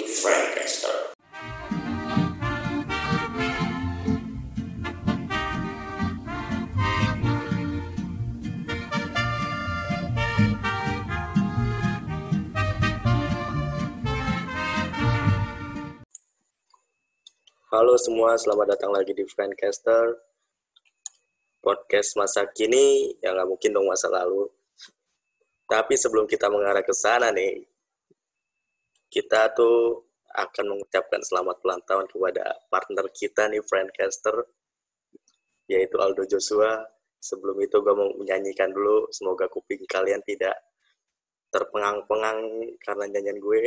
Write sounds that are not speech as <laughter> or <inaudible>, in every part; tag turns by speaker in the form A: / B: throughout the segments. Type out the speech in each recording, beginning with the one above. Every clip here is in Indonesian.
A: di Frankcaster. Halo semua, selamat datang lagi di Frankcaster. Podcast masa kini, ya nggak mungkin dong masa lalu. Tapi sebelum kita mengarah ke sana nih, kita tuh akan mengucapkan selamat ulang tahun kepada partner kita nih, Friendcaster, yaitu Aldo Joshua. Sebelum itu gue mau menyanyikan dulu, semoga kuping kalian tidak terpengang-pengang karena nyanyian gue.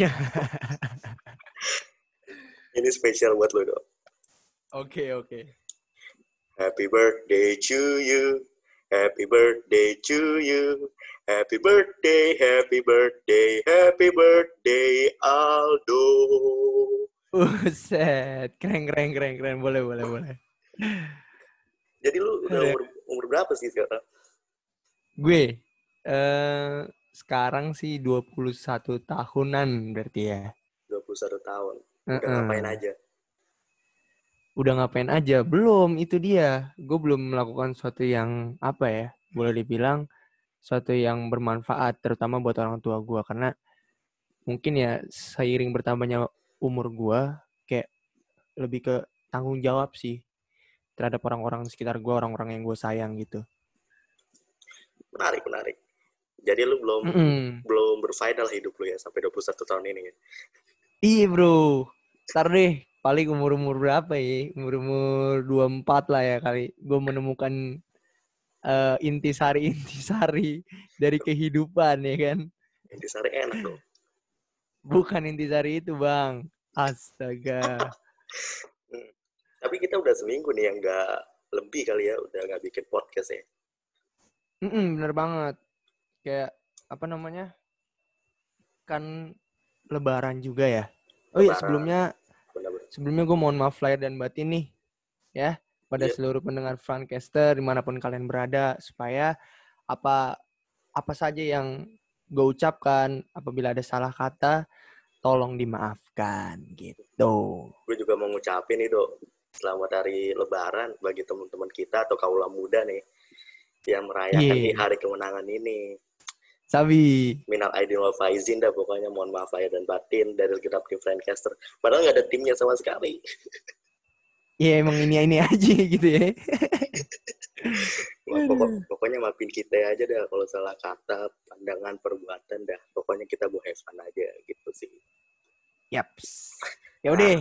A: <laughs> Ini spesial buat lo, dong.
B: Oke, oke.
A: Happy birthday to you. Happy birthday to you. Happy birthday, happy birthday, happy birthday Aldo.
B: Buset, keren, keren, keren, keren. Boleh, boleh, boleh.
A: Jadi lu udah umur, umur berapa sih sekarang?
B: Gue, eh sekarang sih 21 tahunan berarti ya.
A: 21 tahun. Udah
B: Heeh.
A: ngapain aja?
B: Udah ngapain aja? Belum, itu dia. Gue belum melakukan sesuatu yang, apa ya, boleh dibilang sesuatu yang bermanfaat, terutama buat orang tua gue. Karena mungkin ya seiring bertambahnya umur gue, kayak lebih ke tanggung jawab sih terhadap orang-orang sekitar gue, orang-orang yang gue sayang gitu.
A: Menarik, menarik. Jadi lu belum
B: Mm-mm.
A: belum berfaedah lah hidup lu ya sampai 21 tahun ini ya.
B: Iya bro, ntar deh paling umur-umur berapa ya? Umur-umur 24 lah ya kali. Gue menemukan eh, intisari-intisari dari kehidupan ya kan.
A: Intisari enak dong.
B: Bukan intisari itu bang. Astaga.
A: Tapi kita udah seminggu nih yang nggak lebih kali ya udah nggak bikin podcast ya.
B: Mm-mm, bener banget. Kayak apa namanya? Kan lebaran juga ya. Oh iya sebelumnya. Sebelumnya gue mohon maaf lahir dan batin nih ya pada
A: Iya.
B: seluruh pendengar Francaster di mana pun kalian berada supaya apa apa saja yang gue ucapkan apabila ada salah kata tolong dimaafkan gitu.
A: Gue juga mau ngucapin dok, selamat hari Lebaran bagi teman-teman kita atau kaula muda nih yang merayakan di hari kemenangan ini.
B: Sabi.
A: Minal aidin wal faizin dah pokoknya mohon maaf lahir dan batin dari kita tim Friendcaster. Padahal nggak ada timnya sama sekali. <laughs>
B: Ya emang ini ini aja gitu ya. <laughs>
A: Pokok- pokoknya maafin kita aja dah kalau salah kata, pandangan, perbuatan dah. Pokoknya kita mau have fun aja gitu sih.
B: Yaps. Ya udah,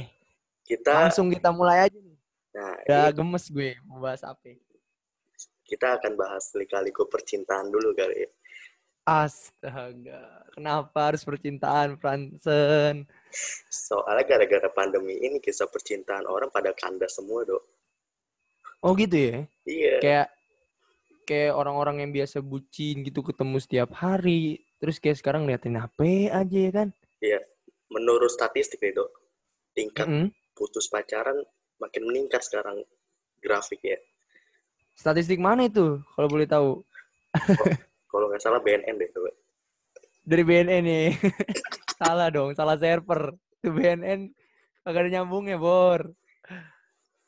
A: Kita
B: langsung kita mulai aja nih.
A: nah
B: Udah
A: ini
B: gemes gue mau bahas apa.
A: kita akan bahas lika-liku percintaan dulu kali ya.
B: Astaga, kenapa harus percintaan, Fransen?
A: Soalnya gara-gara pandemi ini kisah percintaan orang pada kandas semua, Dok.
B: Oh gitu ya?
A: Iya.
B: kayak kayak orang-orang yang biasa bucin gitu ketemu setiap hari terus kayak sekarang liatin HP aja ya kan
A: Menurut statistik nih, Dok. Tingkat
B: Mm-mm.
A: putus pacaran makin meningkat sekarang grafiknya.
B: statistik mana itu kalau boleh tahu
A: Kalau nggak salah BNN deh, Dok.
B: dari BNN nih <laughs> salah dong salah server itu BNN agak ada nyambungnya bor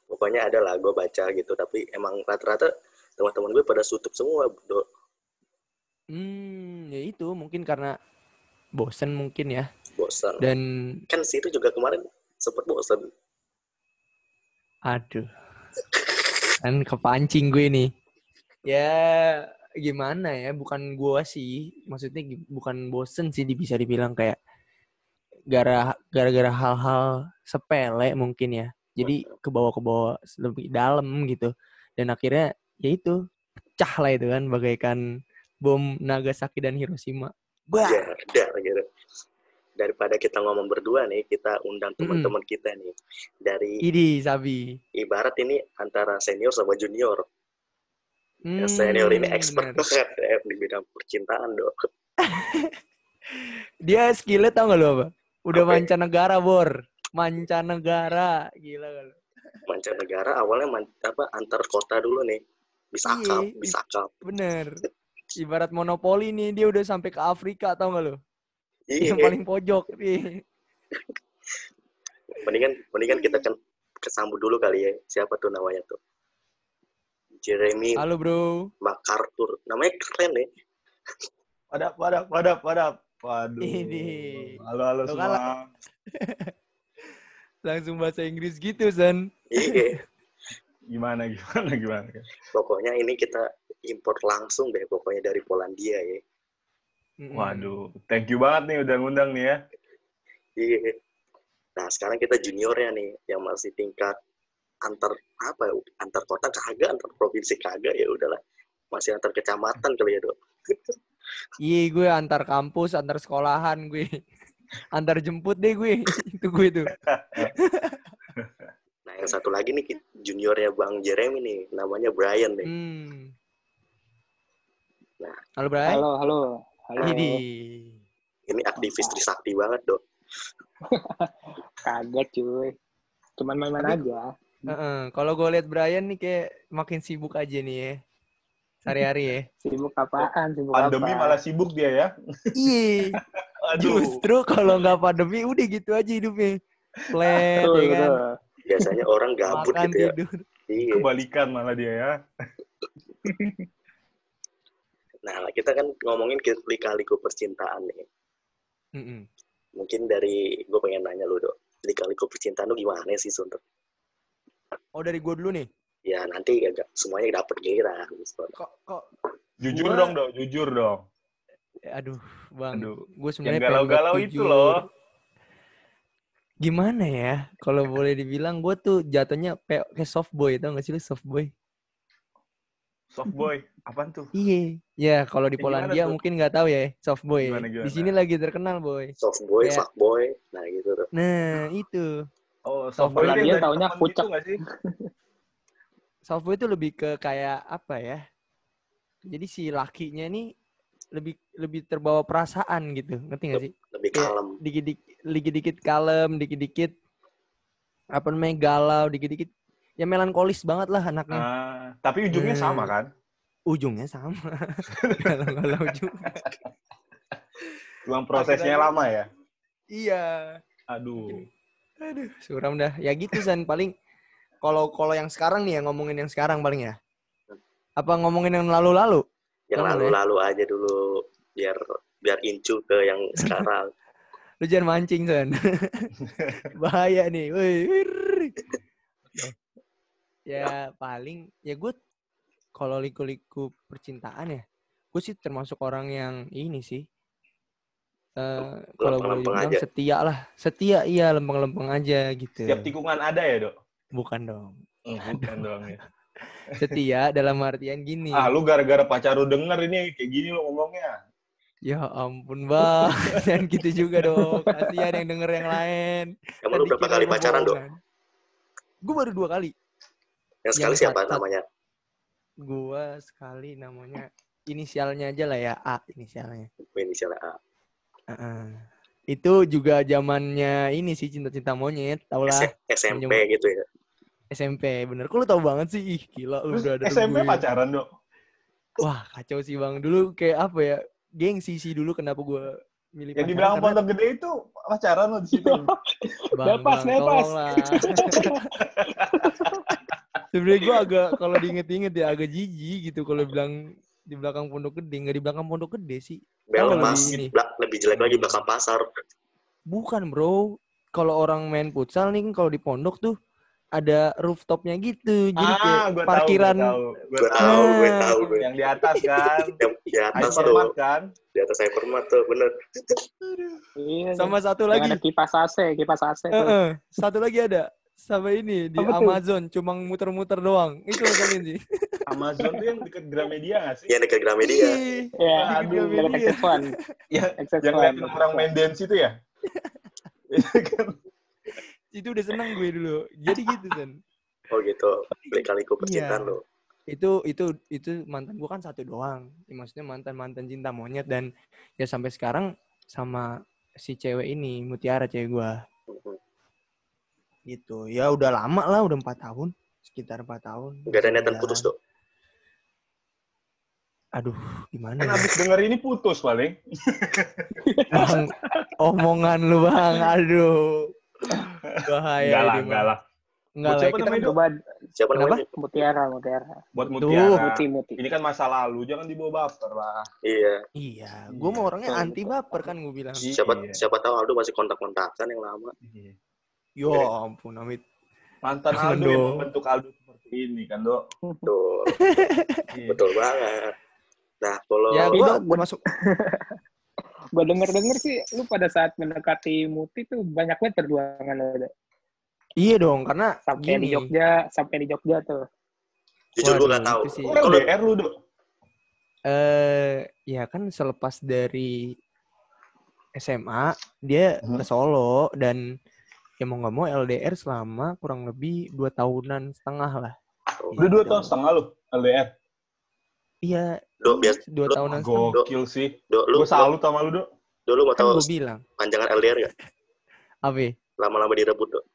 A: Pokoknya ada lah gue baca gitu, tapi emang rata-rata teman-teman gue pada tutup semua, Dok.
B: hmm ya itu mungkin karena bosen mungkin ya
A: Bosan.
B: dan
A: Kan situ juga kemarin sempet bosan.
B: aduh kan kepancing gue nih ya gimana ya bukan gua sih maksudnya bukan bosen sih bisa dibilang kayak gara gara-gara hal-hal sepele mungkin ya. Jadi ke bawah ke bawah lebih dalam gitu. Dan akhirnya ya itu pecah lah itu kan bagaikan bom Nagasaki dan Hiroshima. Bah.
A: Ya, dar gitu. Daripada kita ngomong berdua nih, kita undang teman-teman kita nih. Dari
B: ini sabi.
A: ibarat ini antara senior sama junior.
B: Hmm,
A: Yang senior ini expert banget ya, di bidang percintaan, Dok. <laughs>
B: Dia skillnya tau gak lu apa? Udah
A: Apa?
B: mancanegara, Bor. Mancanegara. Gila gak lu?
A: Mancanegara awalnya man- apa antar kota dulu nih. Bisa
B: Iya, i-
A: bisa akal.
B: Bener. Ibarat monopoli nih, dia udah sampai ke Afrika, tau gak lu?
A: Iya,
B: Yang paling pojok nih.
A: mendingan mendingan kita kan kesambut dulu kali ya. Siapa tuh namanya tuh? Jeremy
B: Halo bro.
A: MacArthur. Namanya keren ya.
C: Wadap, wadap, wadap, wadap. Waduh.
B: Ini.
C: Halo, halo
B: Lo
C: semua.
B: kalah. <laughs> Langsung bahasa Inggris gitu, San.
A: Iya. <laughs>
C: Gimana, gimana, gimana?
A: Pokoknya ini kita import langsung deh pokoknya dari Polandia ya.
C: Waduh, thank you banget nih udah ngundang nih ya.
A: Iya. Nah, sekarang kita juniornya nih yang masih tingkat antar apa ya? Antar kota kagak, antar provinsi kagak ya udahlah. Masih antar kecamatan kali ya, Dok.
B: Iya, gue antar kampus, antar sekolahan gue. Antar jemput deh gue. Itu gue tuh. <laughs>
A: Nah, yang satu lagi nih juniornya Bang Jeremy nih, namanya Brian nih.
B: Hmm.
A: Nah.
B: Halo, Bray.
D: Halo, halo. Halo.
B: Ini.
A: Ini aktivis Trisakti banget, Dok. <laughs>
D: Kaget cuy. Cuman main-main aja.
B: Heeh, Kalau gue liat Brian nih kayak makin sibuk aja nih ya. Sehari-hari ya. <laughs>
D: Sibuk apaan? Sibuk
C: Pandemi
D: apa?
C: malah sibuk dia ya.
B: Iya. <laughs>
C: Aduh.
B: Justru kalau nggak pandemi udah gitu aja hidupnya. Flat ya kan.
D: betul.
A: Biasanya orang gabut
B: Makan
A: gitu ya.
B: tidur.
A: Iya.
C: Kebalikan malah dia ya. <laughs>
A: Nah, kita kan ngomongin ke- lika-liku percintaan nih.
B: Mm-mm.
A: Mungkin dari gue pengen nanya lu, Dok. Lika-liku percintaan lu gimana sih, Sunter?
B: Oh dari gue dulu nih.
A: Ya, nanti agak semuanya dapet giliran.
B: Kok kok
C: Jujur
B: Gua-
C: dong, dong, jujur dong.
B: aduh bang,
C: Aduh.
B: gue sebenarnya
C: galau-galau itu loh.
B: Gimana ya? Kalau boleh dibilang gue tuh jatuhnya kayak soft boy tau gak sih lu soft boy?
C: Soft boy, apaan tuh?
B: Iya. Ya kalau di Polandia mungkin nggak tahu ya soft boy.
C: Gimana, gimana?
B: Di sini lagi terkenal boy.
A: Soft boy,
B: Kayak-
A: fuck boy. Nah, gitu tuh.
B: Nah itu
C: Oh,
B: Soft
C: soft boy
D: boy
C: itu
D: dia taunya pucak.
C: gitu nggak sih? <laughs>
B: soft boy itu lebih ke kayak apa ya? Jadi si lakinya nih lebih lebih terbawa perasaan gitu, ngerti gak sih?
A: Lebih kalem.
B: dikit-dikit dikit-dikit kalem, dikit-dikit apa namanya galau, dikit-dikit ya melankolis banget lah anaknya.
C: Ah, tapi ujungnya
B: Hmm.
C: sama kan?
B: Ujungnya sama. <laughs> Galau-galau juga.
C: Cuma prosesnya
B: Akhir-akhir-
C: lama ya?
B: Iya.
C: Aduh.
B: Aduh, suram dah. Ya gitu San paling kalau kalau yang sekarang nih ya ngomongin yang sekarang paling ya. Apa ngomongin yang lalu-lalu?
A: Yang
B: Jangan ya.
A: lalu-lalu aja dulu. Biar biar incu ke yang <laughs> sekarang.
B: Lu jangan mancing San. <laughs> Bahaya nih. Woi. wir. Ya paling ya gue kalau liku-liku percintaan ya, gue sih termasuk orang yang ini sih. Eh kalau boleh dibilang
A: aja.
B: setia lah. Setia iya lempeng-lempeng aja gitu.
C: Tiap tikungan ada ya, Dok?
B: Bukan dong.
C: Bukan dong ya. <laughs>
B: Setia dalam artian gini.
C: Ah, lu gara-gara pacar lu denger ini kayak gini lu ngomongnya.
B: Ya ampun bang, <laughs> jangan gitu juga dong. Kasihan yang denger yang lain.
A: Kamu lu berapa kali pacaran, Dok?
B: Gue baru dua kali.
A: Yang sekali
B: Yang
A: siapa
B: satu-
A: namanya?
B: Gue sekali namanya inisialnya aja lah ya A inisialnya.
A: Inisialnya A.
B: Heeh. Itu juga zamannya ini sih cinta-cinta monyet, tau lah
A: S- SMP
B: Minjem-
A: gitu ya.
B: SMP bener. Kok lu tau banget sih? Ih gila lu
C: Terus
B: udah ada
C: SMP pacaran, Dok?
B: Wah kacau sih bang. Dulu kayak apa ya? Gengsi sih dulu kenapa gue milih
C: Yang di
B: pacaran,
C: belakang
B: karena-
C: pondok gede itu pacaran lo di situ.
B: Bang,
D: Lepas,
B: bang,
D: lepas.
B: Sebenarnya gue agak kalau diinget-inget ya agak jijik gitu kalau bilang di belakang pondok gede, nggak di belakang pondok gede sih.
A: Belok
B: Kalau
A: pas,
B: di ini.
A: belak- lebih jelek lagi belakang pasar.
B: Bukan bro, kalau orang main futsal nih kan kalau di pondok tuh ada rooftopnya gitu, jadi kayak
C: ah, gue tahu,
B: parkiran.
C: tahu. Gue
A: Gue
C: tahu.
A: tahu, gue
B: Nah.
A: tahu. Gue.
C: Yang di atas <laughs> kan.
A: Yang di atas tuh.
C: Kan.
A: Di atas hypermart tuh, bener.
D: Iya.
B: Sama satu
D: Yang
B: lagi,
D: ada kipas AC, kipas AC tuh.
B: Heeh, satu lagi ada sama ini di
D: Apa tuh?
B: Amazon, cuma muter-muter doang. Itu masalahnya sih. <laughs>
C: Amazon tuh yang deket Gramedia nggak sih?
A: Yang dekat Gramedia.
D: Iya,
B: Di
D: aduh,
B: Gramedia.
D: dari Exit One.
C: Yang,
D: Exit
C: yang liatin orang main dance itu ya? Itu <laughs>
B: itu udah seneng gue dulu. Jadi gitu kan.
A: Oh gitu. Lika-liku percintaan
B: Iya.
A: lo.
B: itu itu itu mantan gua kan satu doang Ya, maksudnya mantan mantan cinta monyet dan ya sampai sekarang sama si cewek ini mutiara cewek gua
A: Mhm.
B: gitu ya udah lama lah udah empat tahun sekitar empat tahun
A: Gak ada niatan putus, Dok.
B: Aduh gimana
C: Kan
B: ya?
C: abis denger ini putus paling. <laughs>
B: Bang, omongan lu bang, aduh. Bahaya
C: enggak lah, enggak lah.
B: Enggak lah,
C: siapa
B: kita
C: namanya,
B: kan?
D: Coba
A: Siapa namanya?
D: Mutiara, Mutiara.
C: Buat
B: Tuh.
C: Mutiara.
D: Muti, Muti.
C: Ini kan masa lalu, jangan dibawa baper lah.
A: Iya.
B: Iya, gue mau orangnya anti baper kan gue bilang.
C: Iya.
A: Siapa siapa tahu Aldo masih kontak-kontakan yang lama.
C: Iya.
B: Yo ampun, amit.
C: Mantan
B: Jangan
C: Aldo yang membentuk Aldo seperti ini kan, Dok.
A: Betul. <laughs>
C: Iya.
A: Betul banget. Nah, kalau
B: Ya
D: Dok, gua-
B: masuk. <laughs>
D: Gue denger-denger sih, lu pada saat mendekati Muti tuh banyak banget perjuangan lo.
B: Iya dong, karena
D: Sampai di
B: gini.
D: Jogja, sampai di Jogja tuh.
A: jujur gue
B: Waduh,
A: nggak tahu.
B: sih.
C: Lu kan LDR lu, Dok.
B: Eh, ya kan selepas dari SMA dia
C: Hmm.
B: ke Solo dan ya mau nggak mau LDR selama kurang lebih dua tahunan setengah lah.
C: Udah dua
B: Gitu.
C: tahun setengah lu LDR.
B: Iya,
A: Dok, bias
B: dua
A: Dok,
B: tahunan.
C: Gokil sih.
A: Dok, lu
C: Gue salut sama lu, Dok.
A: Dok, lu mau
B: Kan
A: tahu
B: gue bilang,
A: panjangan LDR gak? <laughs>
B: apa?
A: Lama-lama direbut, Dok.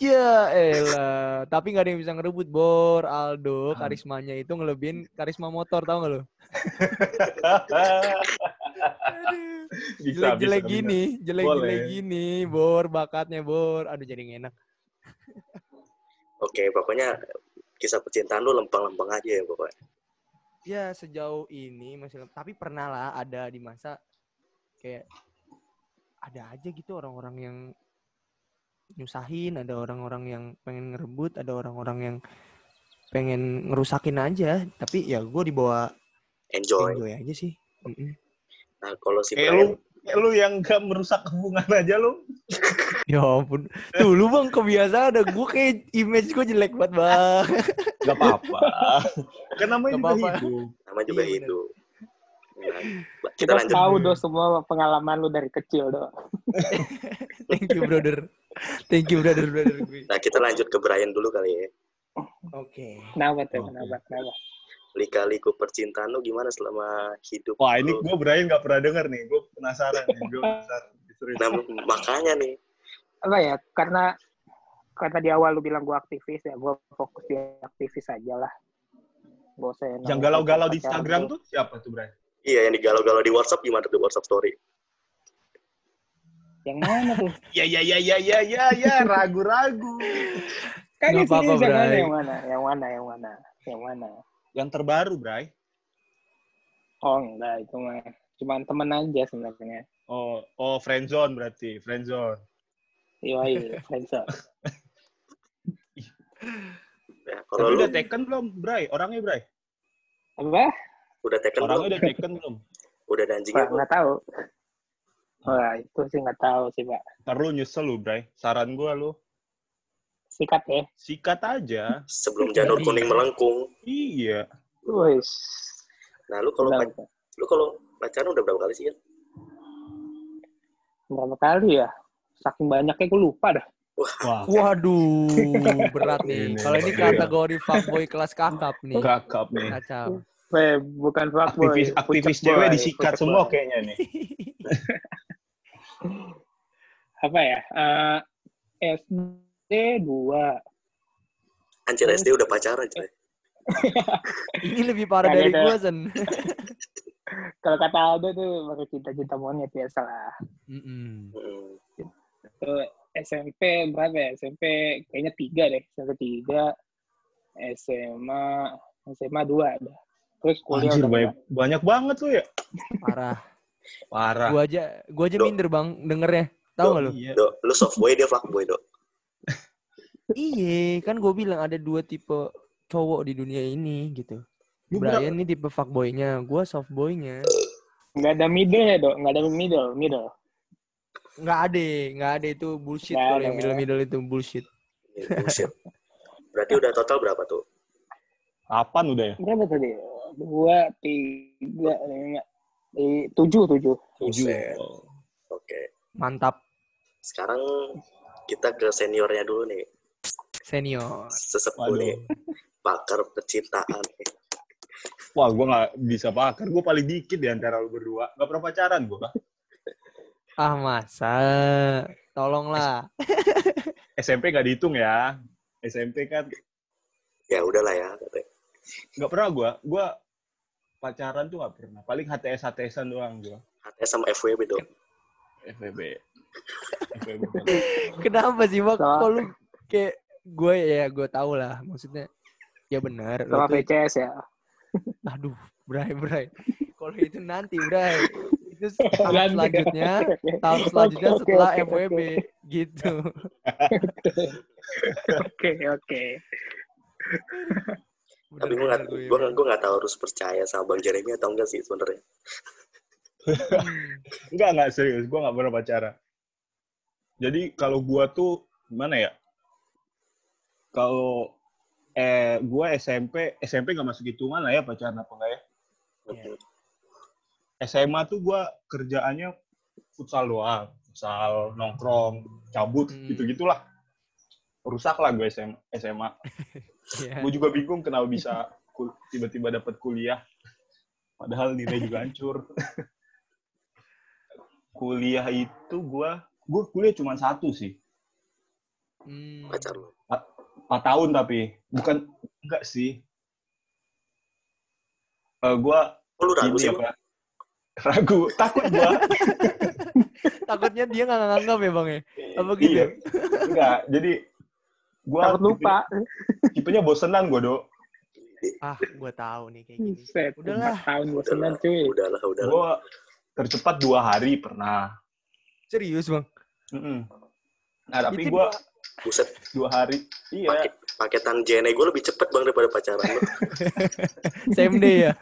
B: Ya elah, <laughs> tapi nggak ada yang bisa ngerebut Bor, Aldo, karismanya itu ngelebihin karisma motor, tau gak lo? <laughs>
C: bisa,
B: Jelek-jelek
C: bisa,
B: gini, jelek-jelek gini, Bor, bakatnya Bor. Aduh jadi enak.
A: Oke, pokoknya kisah percintaan lu lempeng-lempeng aja ya pokoknya.
B: Ya sejauh ini masih tapi pernah lah ada di masa kayak ada aja gitu orang-orang yang nyusahin, ada orang-orang yang pengen ngerebut, ada orang-orang yang pengen ngerusakin aja. Tapi ya gue dibawa
A: Enjoy.
B: enjoy aja sih. Mm-mm.
A: Nah, kalau si
C: Kayak lu,
A: Brian,
C: kayak lu yang gak merusak hubungan aja lu. <laughs>
B: Ya ampun. Tuh lu bang kebiasaan ada gue kayak image gue jelek banget bang. <laughs>
C: Gak apa-apa. kan namanya
B: Gak
C: juga
B: apa-apa.
C: hidup.
A: nama juga
B: Iya,
A: itu. Nah, kita
D: Kita
A: lanjut.
D: tahu do <laughs> semua pengalaman lu dari kecil do.
B: Thank you brother. Thank you brother brother gue.
A: Nah, kita lanjut ke Brian dulu kali ya.
B: Oke.
D: Kenapa tuh? Kenapa? Kenapa?
A: Lika-liku percintaan lu gimana selama hidup
C: Wah ini gue Brian gak pernah denger nih. Gue penasaran nih. Gue <laughs> penasaran.
A: Nah, makanya nih,
D: Apa ya? Karena karena di awal lu bilang gua aktivis ya, gua fokus di aktivis aja lah. Yang
C: galau-galau di Instagram tuh siapa tuh Brian?
A: iya yang digalau-galau di WhatsApp gimana tuh WhatsApp story?
D: Yang mana tuh? <laughs>
C: Ya ya ya ya ya ya ya ragu-ragu.
D: Kan sini
B: apa-apa,
D: yang mana? Yang mana? Yang mana? Yang mana? Yang
C: terbaru Bray.
D: Oh enggak, itu mah cuman temen aja sebenarnya.
C: Oh oh friendzone berarti friendzone.
D: Iya, <laughs> iya, friendzone.
A: Ya,
C: Tapi
A: lu
C: udah taken belum Bray? Orangnya Bray?
D: Apa?
A: udah taken belum?
C: Orangnya udah taken belum?
A: Udah ada anjingnya
D: Wah,
A: belum?
D: nggak tahu. Wah, itu sih nggak tahu sih, Pak.
C: Ntar lu nyesel lu Bray. Saran gue lu.
D: Sikat ya.
C: Sikat aja.
A: Sebelum janur kuning melengkung.
C: Iya.
D: Wih.
A: Nah, lu kalau lu kalau pacaran udah berapa kali sih ya?
D: berapa kali ya? Saking banyaknya gue lupa dah.
C: Wah.
B: Waduh, <laughs> berat nih. Kalau ini kategori fuckboy kelas kakap nih.
C: Kakap nih.
B: Kacau.
D: Eh, bukan fuckboy.
C: Aktivis aktivis cewek
D: boy,
C: disikat
D: pucuk
C: semua
D: boy.
C: kayaknya nih. <laughs>
D: Apa ya? Eh, SD 2.
A: Anjir SD udah pacaran, coy. <laughs>
B: Ini lebih parah dari gue, Sen. <laughs>
D: Kalau kata Aldo tuh baru cinta-cinta monyet biasa lah.
B: Mm-mm.
A: Mm.
D: Itu SMP berapa ya? SMP kayaknya tiga deh. SMP tiga. SMA SMA dua ada. Terus kuliah
C: Anjir banyak, banyak banget tuh ya.
B: Parah. <laughs>
C: Parah.
B: Gua aja, gua aja
A: Dok.
B: minder, Bang, dengernya. Tahu nggak lu?
C: Iya.
A: Dok, lu soft boy, dia fuckboy, Dok.
B: Iya, kan gue bilang ada dua tipe cowok di dunia ini gitu.
C: Lu
B: Brian ini tipe fuckboy-nya, gue softboy-nya.
D: Nggak ada middle ya dok? Nggak ada middle, middle.
B: Nggak ada, nggak ada itu bullshit kalau
D: ada
B: yang
D: ya.
B: middle-middle itu bullshit.
A: Ini bullshit. Berarti udah total berapa tuh?
C: Kapan udah ya?
D: Berapa tadi? Dua, tiga, lima, eh, tujuh, tujuh.
A: Buset.
C: Oh.
A: Oke.
B: Mantap,
A: Sekarang kita ke seniornya dulu nih.
B: Senior.
A: Sesepuh nih.
C: Waduh.
A: Pakar percintaan.
C: Wah, gue nggak bisa pakar. Gue paling dikit di antara lu berdua. Gak pernah pacaran gue.
B: Ah masa, tolonglah. <laughs>
C: SMP gak dihitung ya. SMP kan
A: Ya udahlah ya.
C: nggak pernah gue. Gue pacaran tuh nggak pernah. Paling HTS HTSan doang gue.
A: HTS sama FWB dong.
C: FVB. <laughs> FVB.
B: Kenapa sih, Kok lu kayak gue ya, gue tau lah. Maksudnya, ya benar.
D: Sama
B: tuh-
D: VCS ya.
B: Aduh, Bray, Bray. Kalau itu nanti, Bray. Itu <laughs>
D: Nanti.
B: selanjutnya, tahap
D: Oke,
B: selanjutnya setelah
D: oke,
B: FWB. Gitu.
D: Oke, oke.
A: Tapi gue nggak
B: Bener-bener
A: gue gue nggak tahu harus percaya sama Bang Jeremy atau enggak sih sebenarnya.
B: Hmm.
C: Enggak, enggak serius. Gue nggak pernah pacaran. Jadi kalau gua tuh gimana ya? Kalau eh gua SMP, SMP nggak masuk hitungan lah ya pacaran apa enggak ya?
B: Iya.
C: SMA tuh gua kerjaannya futsal doang, futsal nongkrong, cabut,
B: Hmm.
C: gitu-gitulah. Rusak lah gue SMA. SMA. <laughs>
B: Iya.
C: Gue juga bingung kenapa bisa tiba-tiba dapat kuliah. Padahal nilai juga hancur. <laughs> kuliah itu gua gue kuliah cuma satu sih.
B: Hmm.
A: Pacar lu.
C: 4 tahun tapi bukan enggak sih. Eh gua
A: Oh, lu ragu
C: ini
A: sih,
C: apa? Ragu, takut gua. <laughs>
B: Takutnya dia nggak nganggap ya, Bang ya? Apa gitu?
C: Iya. Enggak, jadi gua
D: Takut lupa.
C: Tipenya, bosenan gua, Dok.
B: Ah, gue tahu nih kayak gini.
D: Set,
B: Udahlah.
D: empat tahun gue senang
A: Udahlah,
D: cuy.
A: udahlah, udahlah.
C: Gua tercepat dua hari pernah.
B: Serius, Bang?
C: Mm-mm. Nah, tapi gua
A: Buset,
C: dua hari. Iya,
A: paket paketan JNE gue lebih cepet bang daripada pacaran lu. <laughs>
B: Same day ya?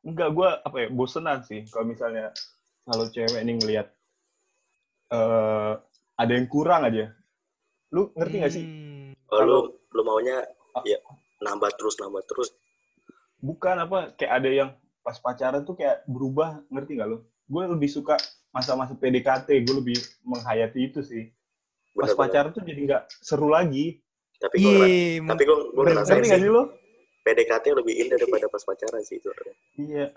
C: enggak gua apa ya, bosenan sih kalau misalnya kalau cewek ini ngelihat eh ada yang kurang aja. Lu ngerti nggak sih?
B: Hmm.
A: Oh, lu, lu maunya
C: Ah.
A: ya nambah terus, nambah terus.
C: bukan apa kayak ada yang pas pacaran tuh kayak berubah ngerti nggak lo gue lebih suka masa-masa PDKT gue lebih menghayati itu sih pas
A: Bener-bener.
C: pacaran tuh jadi nggak seru lagi
A: Tapi gue
B: Iya,
A: tapi gue gue
B: Bener,
A: ngerasain sih
C: nggak sih lo
A: PDKT lebih indah daripada pas pacaran sih itu.
C: iya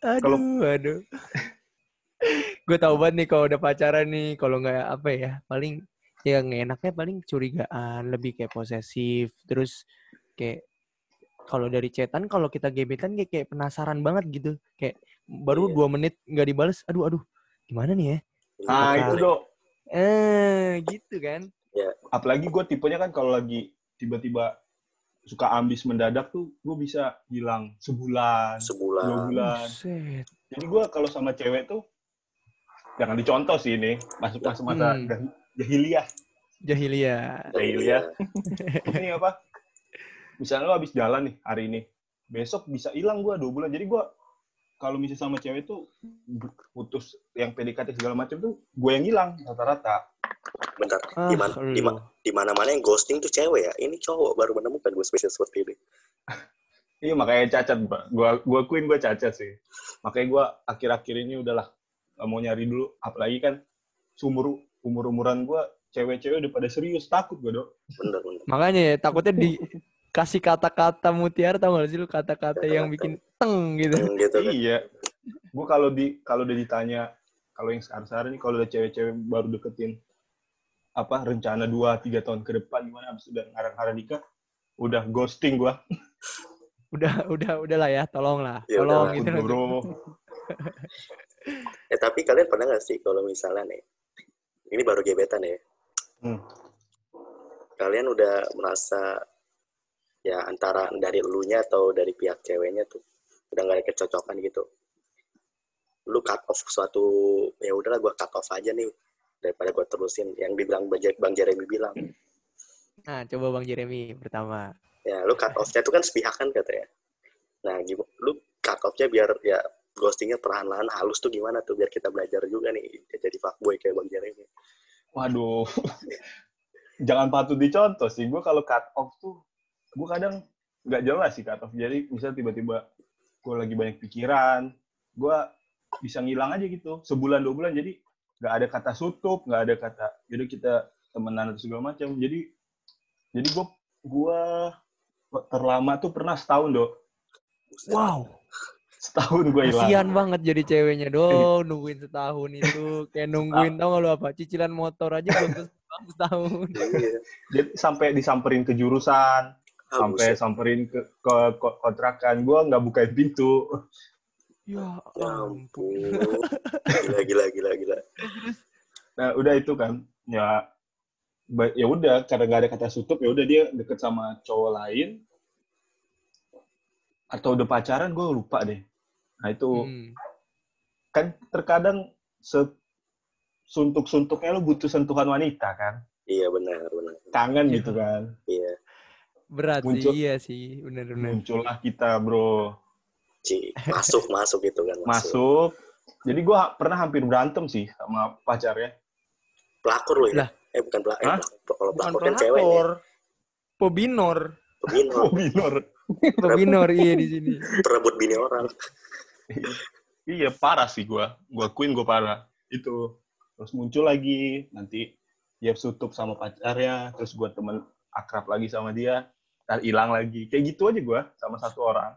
B: Aduh,
C: Kalau-
B: aduh. <laughs> gue tau banget nih kalau udah pacaran nih, kalau nggak apa ya, paling ya nggak enaknya paling curigaan, lebih kayak posesif, terus kayak kalau dari chatan kalau kita gebetan kayak, kayak penasaran banget gitu, kayak baru
A: Iya.
B: dua menit nggak dibales, aduh aduh, gimana nih ya? Bakal.
C: itu dok
B: Eh, gitu kan?
C: apalagi gue tipenya kan kalau lagi tiba-tiba suka ambis mendadak tuh gue bisa hilang sebulan dua
A: sebulan.
C: bulan
B: Buset.
C: jadi gue kalau sama cewek tuh jangan dicontoh sih ini masuk masuk masa
B: Hmm.
C: jah- jahiliyah
B: Jahiliyah.
C: Jahiliyah. <laughs> ini apa misalnya lo habis jalan nih hari ini besok bisa hilang gua dua bulan jadi gua kalau misalnya sama cewek tuh putus yang PDKT segala macam tuh gue yang hilang rata-rata.
A: Bentar,
B: Ah,
A: di mana di, ma- di mana-mana yang ghosting tuh cewek ya. Ini cowok baru menemukan gue spesies seperti ini. <laughs>
C: iya makanya cacat pak gua gua akuin gua cacat sih. Makanya gua akhir-akhir ini udahlah mau nyari dulu. Apalagi kan seumur umur umuran gua cewek-cewek udah pada serius. Takut gua dok.
A: Bener, bener.
B: Makanya ya, takutnya <laughs> dikasih kata-kata mutiara tau gak sih lu kata-kata yang bikin teng gitu.
A: Hmm, gitu kan.
C: iya gue kalau di kalau udah ditanya kalau yang sekarang-sekarang ini kalau udah cewek-cewek baru deketin apa rencana 2 3 tahun ke depan gimana abis udah ngarang-ngarang nikah udah ghosting gua <laughs>
B: Udah, udah, udah lah ya, tolong lah.
A: Ya
B: tolong gitu.
C: Bro <laughs>
A: Eh tapi kalian pernah nggak sih kalau misalnya nih, ini baru gebetan ya,
C: Hmm.
A: kalian udah merasa ya antara dari elunya atau dari pihak ceweknya tuh udah nggak ada kecocokan gitu. Lu cut off suatu ya udahlah gua cut off aja nih daripada gua terusin yang dibilang Bang Je- Bang Jeremy bilang.
B: Nah, coba Bang Jeremy pertama.
A: Ya, lu cut off-nya tuh kan sepihak kan katanya. Nah, gimana lu cut off-nya biar ya ghostingnya perlahan-lahan halus tuh gimana tuh biar kita belajar juga nih jadi fuckboy kayak Bang Jeremy.
C: waduh <laughs> jangan patut dicontoh sih gue kalau cut off tuh gue kadang nggak jelas sih cut off jadi misal tiba-tiba gue lagi banyak pikiran gue bisa ngilang aja gitu sebulan dua bulan jadi nggak ada kata sutup nggak ada kata jadi kita temenan atau segala macam jadi jadi gue gue terlama tuh pernah setahun dok.
B: Wow,
C: setahun gue hilang
B: kasihan banget jadi ceweknya dong nungguin setahun itu. <laughs> Kayak nungguin tau gak lu apa? Cicilan motor aja belum <laughs> setahun.
A: Iya.
C: jadi sampai disamperin ke jurusan
A: Ah,
C: sampai
A: buset.
C: samperin ke, ke, ke kontrakan gue nggak bukain pintu
B: Ya
A: Ya
B: ampun.
A: Gila, <laughs> gila, gila, gila.
C: nah udah itu kan ya ya udah karena nggak ada kata tutup ya udah dia deket sama cowok lain atau udah pacaran gue lupa deh nah itu
B: Hmm.
C: kan terkadang se suntuk-suntuknya lu butuh sentuhan wanita kan
A: Iya, benar, benar.
C: kangen gitu kan
A: Iya.
B: Berat
C: Muncul-
B: sih, iya sih. Benar-benar.
C: muncullah kita bro
A: Ci, masuk, masuk gitu kan. Masuk.
C: masuk jadi gue pernah hampir berantem sih sama pacarnya
A: Pelakor lo ya?
B: Lah.
A: Eh, bukan pelakor.
C: Hah?
A: Kalau
B: Bukan
A: pelakor kan cewek nih.
B: pelakor. Pobinor.
A: Pebinor.
C: oh minor
B: Pobinor iya di sini.
A: Perebut bini orang. <laughs>
C: iya parah sih gue gue akuin gue parah itu terus muncul lagi nanti dia tutup sama pacarnya terus gue temen akrab lagi sama dia ntar hilang lagi kayak gitu aja gue sama satu orang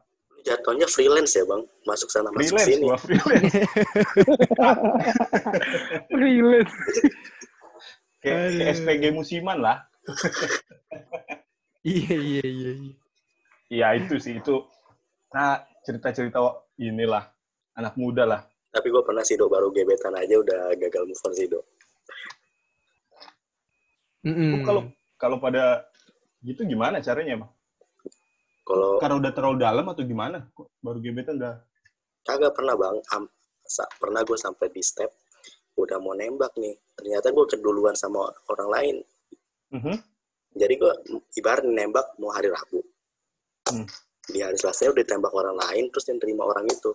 A: Jatuhnya freelance ya, Bang? Masuk sana, masuk
C: freelance
A: sini.
C: gue freelance <laughs>
D: Relate.
C: kayak, kayak
B: Aduh.
C: SPG musiman lah <laughs>
B: Iya, iya, iya. iya.
C: iya itu sih itu nah cerita-cerita inilah anak muda lah
A: Tapi gue pernah sih, Dok, baru gebetan aja udah gagal move on sih, Dok.
B: Mm-mm.
C: kalau kalau pada gitu gimana caranya bang
A: Kalau
C: karena udah terlalu dalam atau gimana Kok baru gebetan udah
A: kagak pernah, Bang. Am- sa- pernah gue sampai di step udah mau nembak nih. Ternyata gue keduluan sama orang lain.
C: Mhm.
A: Jadi gue ibarat nembak mau hari Rabu.
C: Hmm.
A: Di hari Selasa udah ditembak orang lain, terus yang terima orang itu.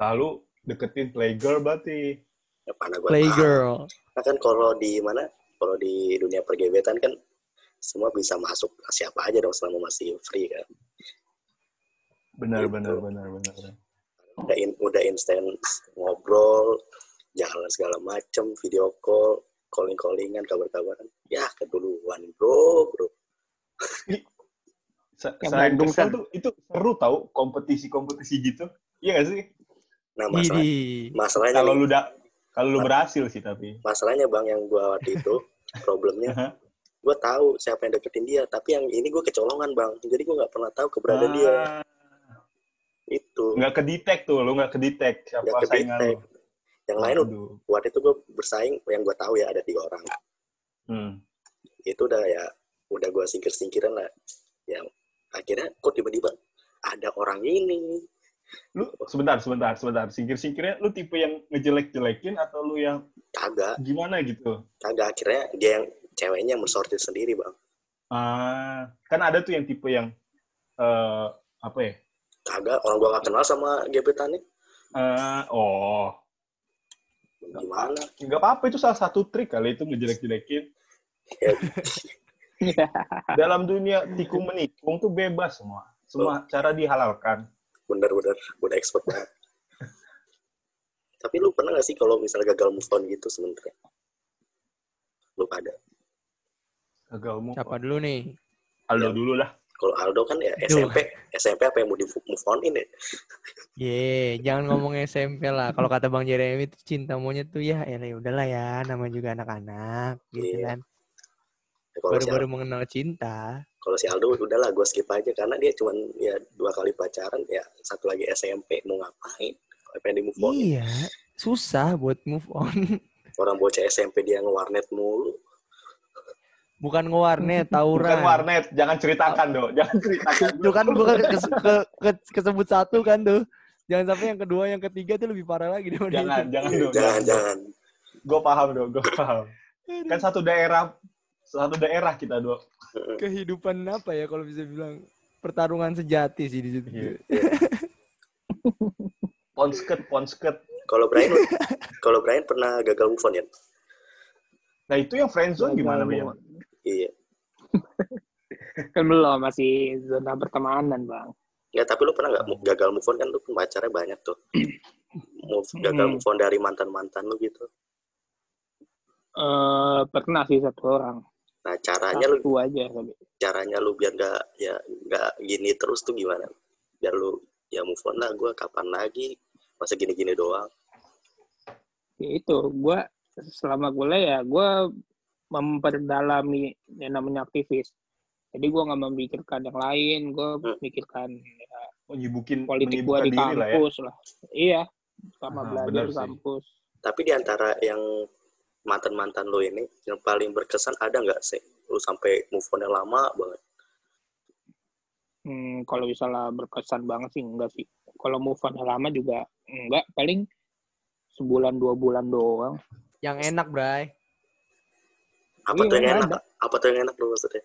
C: lalu deketin playgirl berarti
A: Ya, mana gue
B: Playgirl.
A: Nah kan kalau di mana? Kalau di dunia pergebetan kan semua bisa masuk siapa aja dong selama masih free kan.
C: benar
A: Gitu.
C: benar benar benar
A: Udah in, udah instant ngobrol, jalan segala macem, video call, calling callingan, kabar kabaran. Ya keduluan bro, bro.
C: Sa- kesel tuh itu seru tau kompetisi-kompetisi gitu iya gak sih
A: Nah masalah, masalahnya
C: kalau lu da kalau lu berhasil sih tapi
A: masalahnya bang yang gua waktu itu <laughs> problemnya. Gue tahu siapa yang deketin dia, tapi yang ini gue kecolongan bang. Jadi gue nggak pernah tahu keberadaan dia.
C: Ah,
A: Itu
C: nggak kedetek tuh lu nggak kedetek siapa
A: nggak
C: saingan
A: kedetek. Yang lain
C: Aduh.
A: waktu itu gue bersaing yang gue tahu ya ada tiga orang.
C: Hmm.
A: itu udah ya udah gue singkir singkiran lah ya akhirnya kok tiba-tiba ada orang ini
C: lu sebentar sebentar sebentar singkir singkirnya lu tipe yang ngejelek jelekin atau lu yang
A: kagak
C: gimana gitu
A: kagak akhirnya dia yang ceweknya yang mensortir sendiri bang.
C: Ah kan ada tuh yang tipe yang eh apa ya?
A: Kagak orang gue gak kenal sama gebetannya.
C: Eh, oh.
A: Gimana?
C: Nggak apa-apa itu salah satu trik kali itu ngejelek jelekin
A: ya, <laughs>
C: dalam dunia tikung menikung tuh bebas semua. Semua cara dihalalkan.
A: Bener-bener udah expert banget. Tapi lu pernah gak sih kalau misalnya gagal move on gitu sebenarnya? Lu pada
C: gagal move
B: Siapa dulu nih?
C: Aldo
A: Ya.
C: dulu lah
A: kalau Aldo kan ya
B: Duh.
A: SMP SMP apa yang mau di move on ini
B: Ye, jangan ngomong SMP lah. Kalau kata Bang Jeremy itu cinta monyet tuh ya, ya udahlah ya, namanya juga anak-anak, gitu
A: Iya.
B: kan.
A: Ya, kalau si
B: Baru-baru mengenal cinta.
A: kalau si Aldo udahlah gue skip aja karena dia cuman ya dua kali pacaran ya satu lagi SMP mau ngapain pengen di move on
B: Iya, susah buat move on.
A: orang bocah SMP dia ngewarnet mulu
B: Bukan ngewarnet, <laughs> tawuran.
C: bukan warnet jangan ceritakan dong jangan ceritakan <laughs>
B: Itu kan gua <laughs> ke, ke, ke- kesebut satu kan tuh. Jangan sampai yang kedua, yang ketiga tuh lebih parah lagi
C: jangan
B: itu.
C: jangan dong
A: jangan jangan
C: gue paham dong gue paham kan satu daerah satu daerah kita dong
B: Kehidupan apa ya kalau bisa bilang pertarungan sejati sih di situ.
C: Iya. ponsket ponsket
A: kalau Brian kalau Brian pernah gagal move on ya
C: nah itu yang friendzone gimana Bang?
A: Iya. <laughs>
D: Kan belum masih zona pertemanan bang.
A: Nggak, tapi lu pernah nggak gagal move on kan lu pacarnya banyak tuh. <clears throat> Move, gagal
D: Hmm.
A: move on dari mantan mantan lu gitu.
D: Eh pernah sih satu orang.
A: Nah caranya lu
D: satu aja tapi
A: caranya lu biar nggak ya nggak gini terus tuh gimana? Biar lu ya move on lah gue kapan lagi? Masa gini gini doang.
D: Ya itu gue selama kuliah ya gue memperdalami yang namanya aktivis Jadi gue nggak memikirkan yang lain, gue
A: Hmm.
D: mikirkan ya,
C: Oh, nyibukin,
D: politik gue di
C: diri lah ya.
D: kampus lah. Iya, sama
C: Ah,
D: belajar di kampus.
A: Tapi di antara yang mantan-mantan lo ini, yang paling berkesan ada nggak sih? Lu sampai move on yang lama banget.
D: Hmm, kalau misalnya berkesan banget sih enggak sih. Kalau move on lama juga enggak, paling sebulan dua bulan doang.
B: Yang enak, Bray.
A: Apa
D: Iya,
A: tuh yang
D: ada.
A: enak? Apa tuh yang enak lo maksudnya?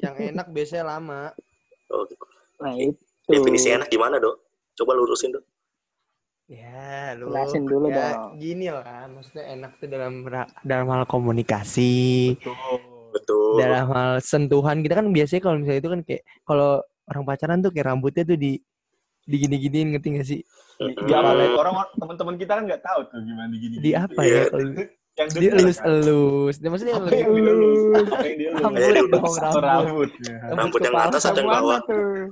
B: Yang enak biasanya lama.
A: Oh,
D: Nah itu.
A: definisi enak gimana, Dok? Coba lurusin, Dok.
B: Ya, lu.
D: Jelasin dulu
B: ya,
D: dong.
B: Gini lah, maksudnya enak tuh dalam dalam hal komunikasi,
C: Betul.
A: Betul.
B: dalam hal sentuhan. Kita kan biasanya kalau misalnya itu kan kayak kalau orang pacaran tuh kayak rambutnya tuh di digini-giniin ngerti gak sih?
C: Di, di apa? Orang teman-teman kita kan nggak tahu tuh gimana digini.
B: Di apa
A: Iya.
B: ya?
C: Yang
B: di
C: denger kan.
B: elus-elus. Dia maksudnya
C: Apa
B: lebih
C: yang dielus? Apa yang dielus?
B: Rambut dong, rambut.
C: rambut. ya.
A: Rambut yang atas atau yang bawah?
D: tuh?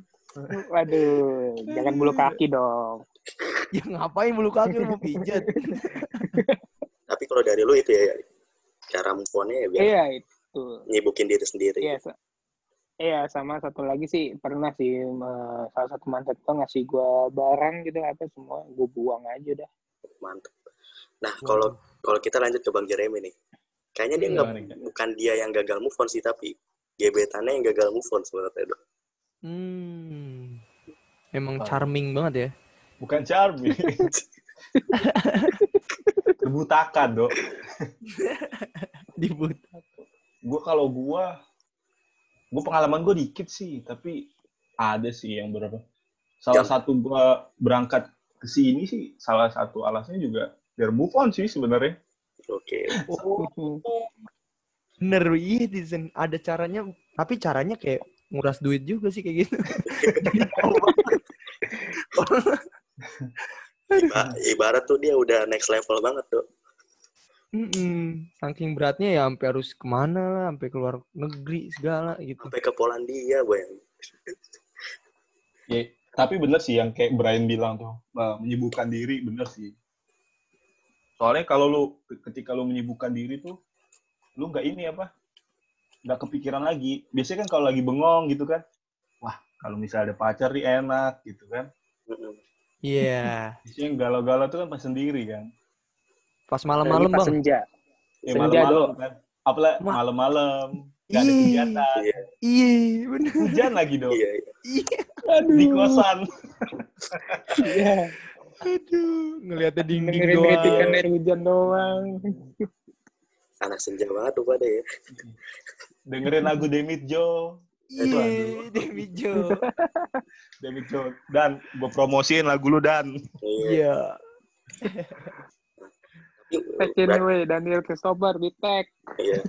D: Waduh, jangan bulu kaki dong. <laughs>
B: Ya ngapain bulu kaki lu mau pijat? <laughs>
A: Tapi kalau dari lu itu ya, cara move ya biar
D: Iya itu.
A: nyibukin diri sendiri.
D: Iya. Iya sama satu lagi sih pernah sih salah satu mantan tuh ngasih gua barang gitu apa semua gue buang aja dah.
A: Mantap. Nah, kalau kalau kita lanjut ke Bang Jeremy nih. Kayaknya dia nggak bukan dia yang gagal move on sih, tapi gebetannya yang gagal move on sebenarnya, Dok.
B: Hmm. Emang charming banget ya.
C: Bukan charming. <laughs> Kebutakan, Dok. <laughs>
B: Dibut.
C: Gue kalau gue, gue pengalaman gue dikit sih, tapi ada sih yang berapa. Salah
A: Jam.
C: satu gue berangkat ke sini sih, salah satu alasannya juga biar move on sih sebenarnya.
A: Oke. <laughs>
B: Bener, iya Tizen. Ada caranya, tapi caranya kayak nguras duit juga sih kayak gitu.
A: Iba- ibarat tuh dia udah next level banget, Dok.
B: Mm-mm. Saking beratnya ya sampai harus ke mana lah, sampai keluar negeri segala gitu.
A: Sampai ke Polandia, Bang.
C: Ya, tapi bener sih yang kayak Brian bilang tuh, eh, menyibukkan diri, bener sih. Soalnya kalau lu, ketika lu menyibukkan diri tuh, lu nggak ini apa, nggak kepikiran lagi. Biasanya kan kalau lagi bengong gitu kan, wah kalau misalnya ada pacar nih enak gitu kan.
B: Iya.
C: Biasanya yang galau-galau tuh kan pas sendiri kan.
B: Pas malam-malam
D: pas
B: bang.
D: senja.
C: Ya
D: Senja
C: malam-malam kan. Apalagi
B: Ma-
C: malam-malam, nggak ada
B: Ih.
C: kegiatan.
A: Iya,
B: Iya, bener.
C: Hujan lagi dong,
A: iya, iya.
B: Iya.
C: di kosan.
D: Iya.
B: Aduh, ngeliatnya dinding
D: Dengerin
B: doang.
D: kritikan air hujan doang.
A: Anak senja banget tuh pada ya.
C: Dengerin lagu Demit. Itu
B: Iya, Demi Jo. <laughs>
C: Demit Joe. Dan gue promosiin lagu lu Dan.
A: Iya.
B: Iya.
D: Take it away, Daniel Christopher di tag.
A: Iya.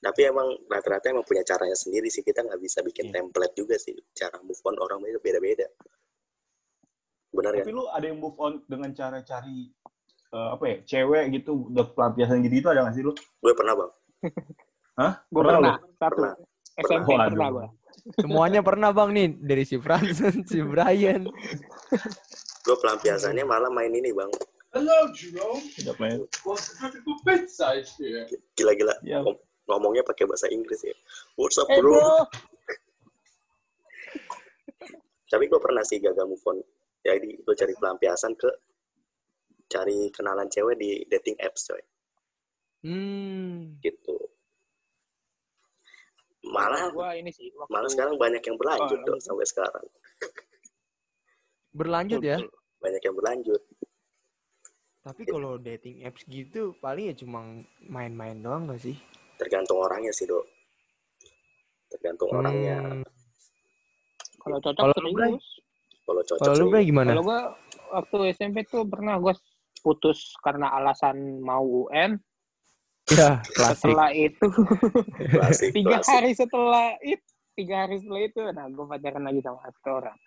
A: Tapi emang rata-rata emang punya caranya sendiri sih. Kita nggak bisa bikin
C: Iya.
A: template juga sih. Cara move on orang itu beda-beda. Benar kan?
C: Tapi lu ada yang move on dengan cara cari eh, apa ya, cewek gitu, udah pelampiasan gitu itu ada nggak sih lu?
A: Gue pernah bang. <laughs>
C: Hah?
D: Gue
C: Pernah
D: pernah, satu.
A: Pernah.
D: SMP
C: Waduh.
D: pernah gue.
B: Semuanya pernah bang nih. Dari si Franson, <laughs> si Brian.
A: Gue pelampiasannya malah main ini bang.
E: Hello, Jerome.
C: Tidak main.
E: What's here?
A: Gila-gila.
C: Ya.
A: Ngom- Ngomongnya pakai bahasa Inggris ya. What's up bro?
D: bro, <laughs>
A: Tapi gue pernah sih gagal move on. Jadi gue cari pelampiasan ke cari kenalan cewek di dating apps coy.
B: Hmm.
A: Gitu. Malah
D: gue ini sih. Waktu,
A: malah sekarang banyak yang berlanjut
D: Oh,
A: dong
D: lanjut.
A: sampai sekarang.
B: Berlanjut ya.
A: Banyak yang berlanjut.
B: Tapi kalau dating apps gitu paling ya cuma main-main doang gak sih?
A: Tergantung orangnya sih dok. Tergantung orangnya.
B: Hmm.
D: Kalau cocok
B: Kalau
D: serius.
A: Kalau cocok
B: Kalau lu gimana?
D: Kalau gue waktu SMP tuh pernah gue putus karena alasan mau UN.
B: Ya, klasik.
D: Setelah itu <laughs>
A: Klasik,
D: tiga
A: klasik.
D: hari setelah itu tiga hari setelah itu nah gue pacaran lagi sama satu orang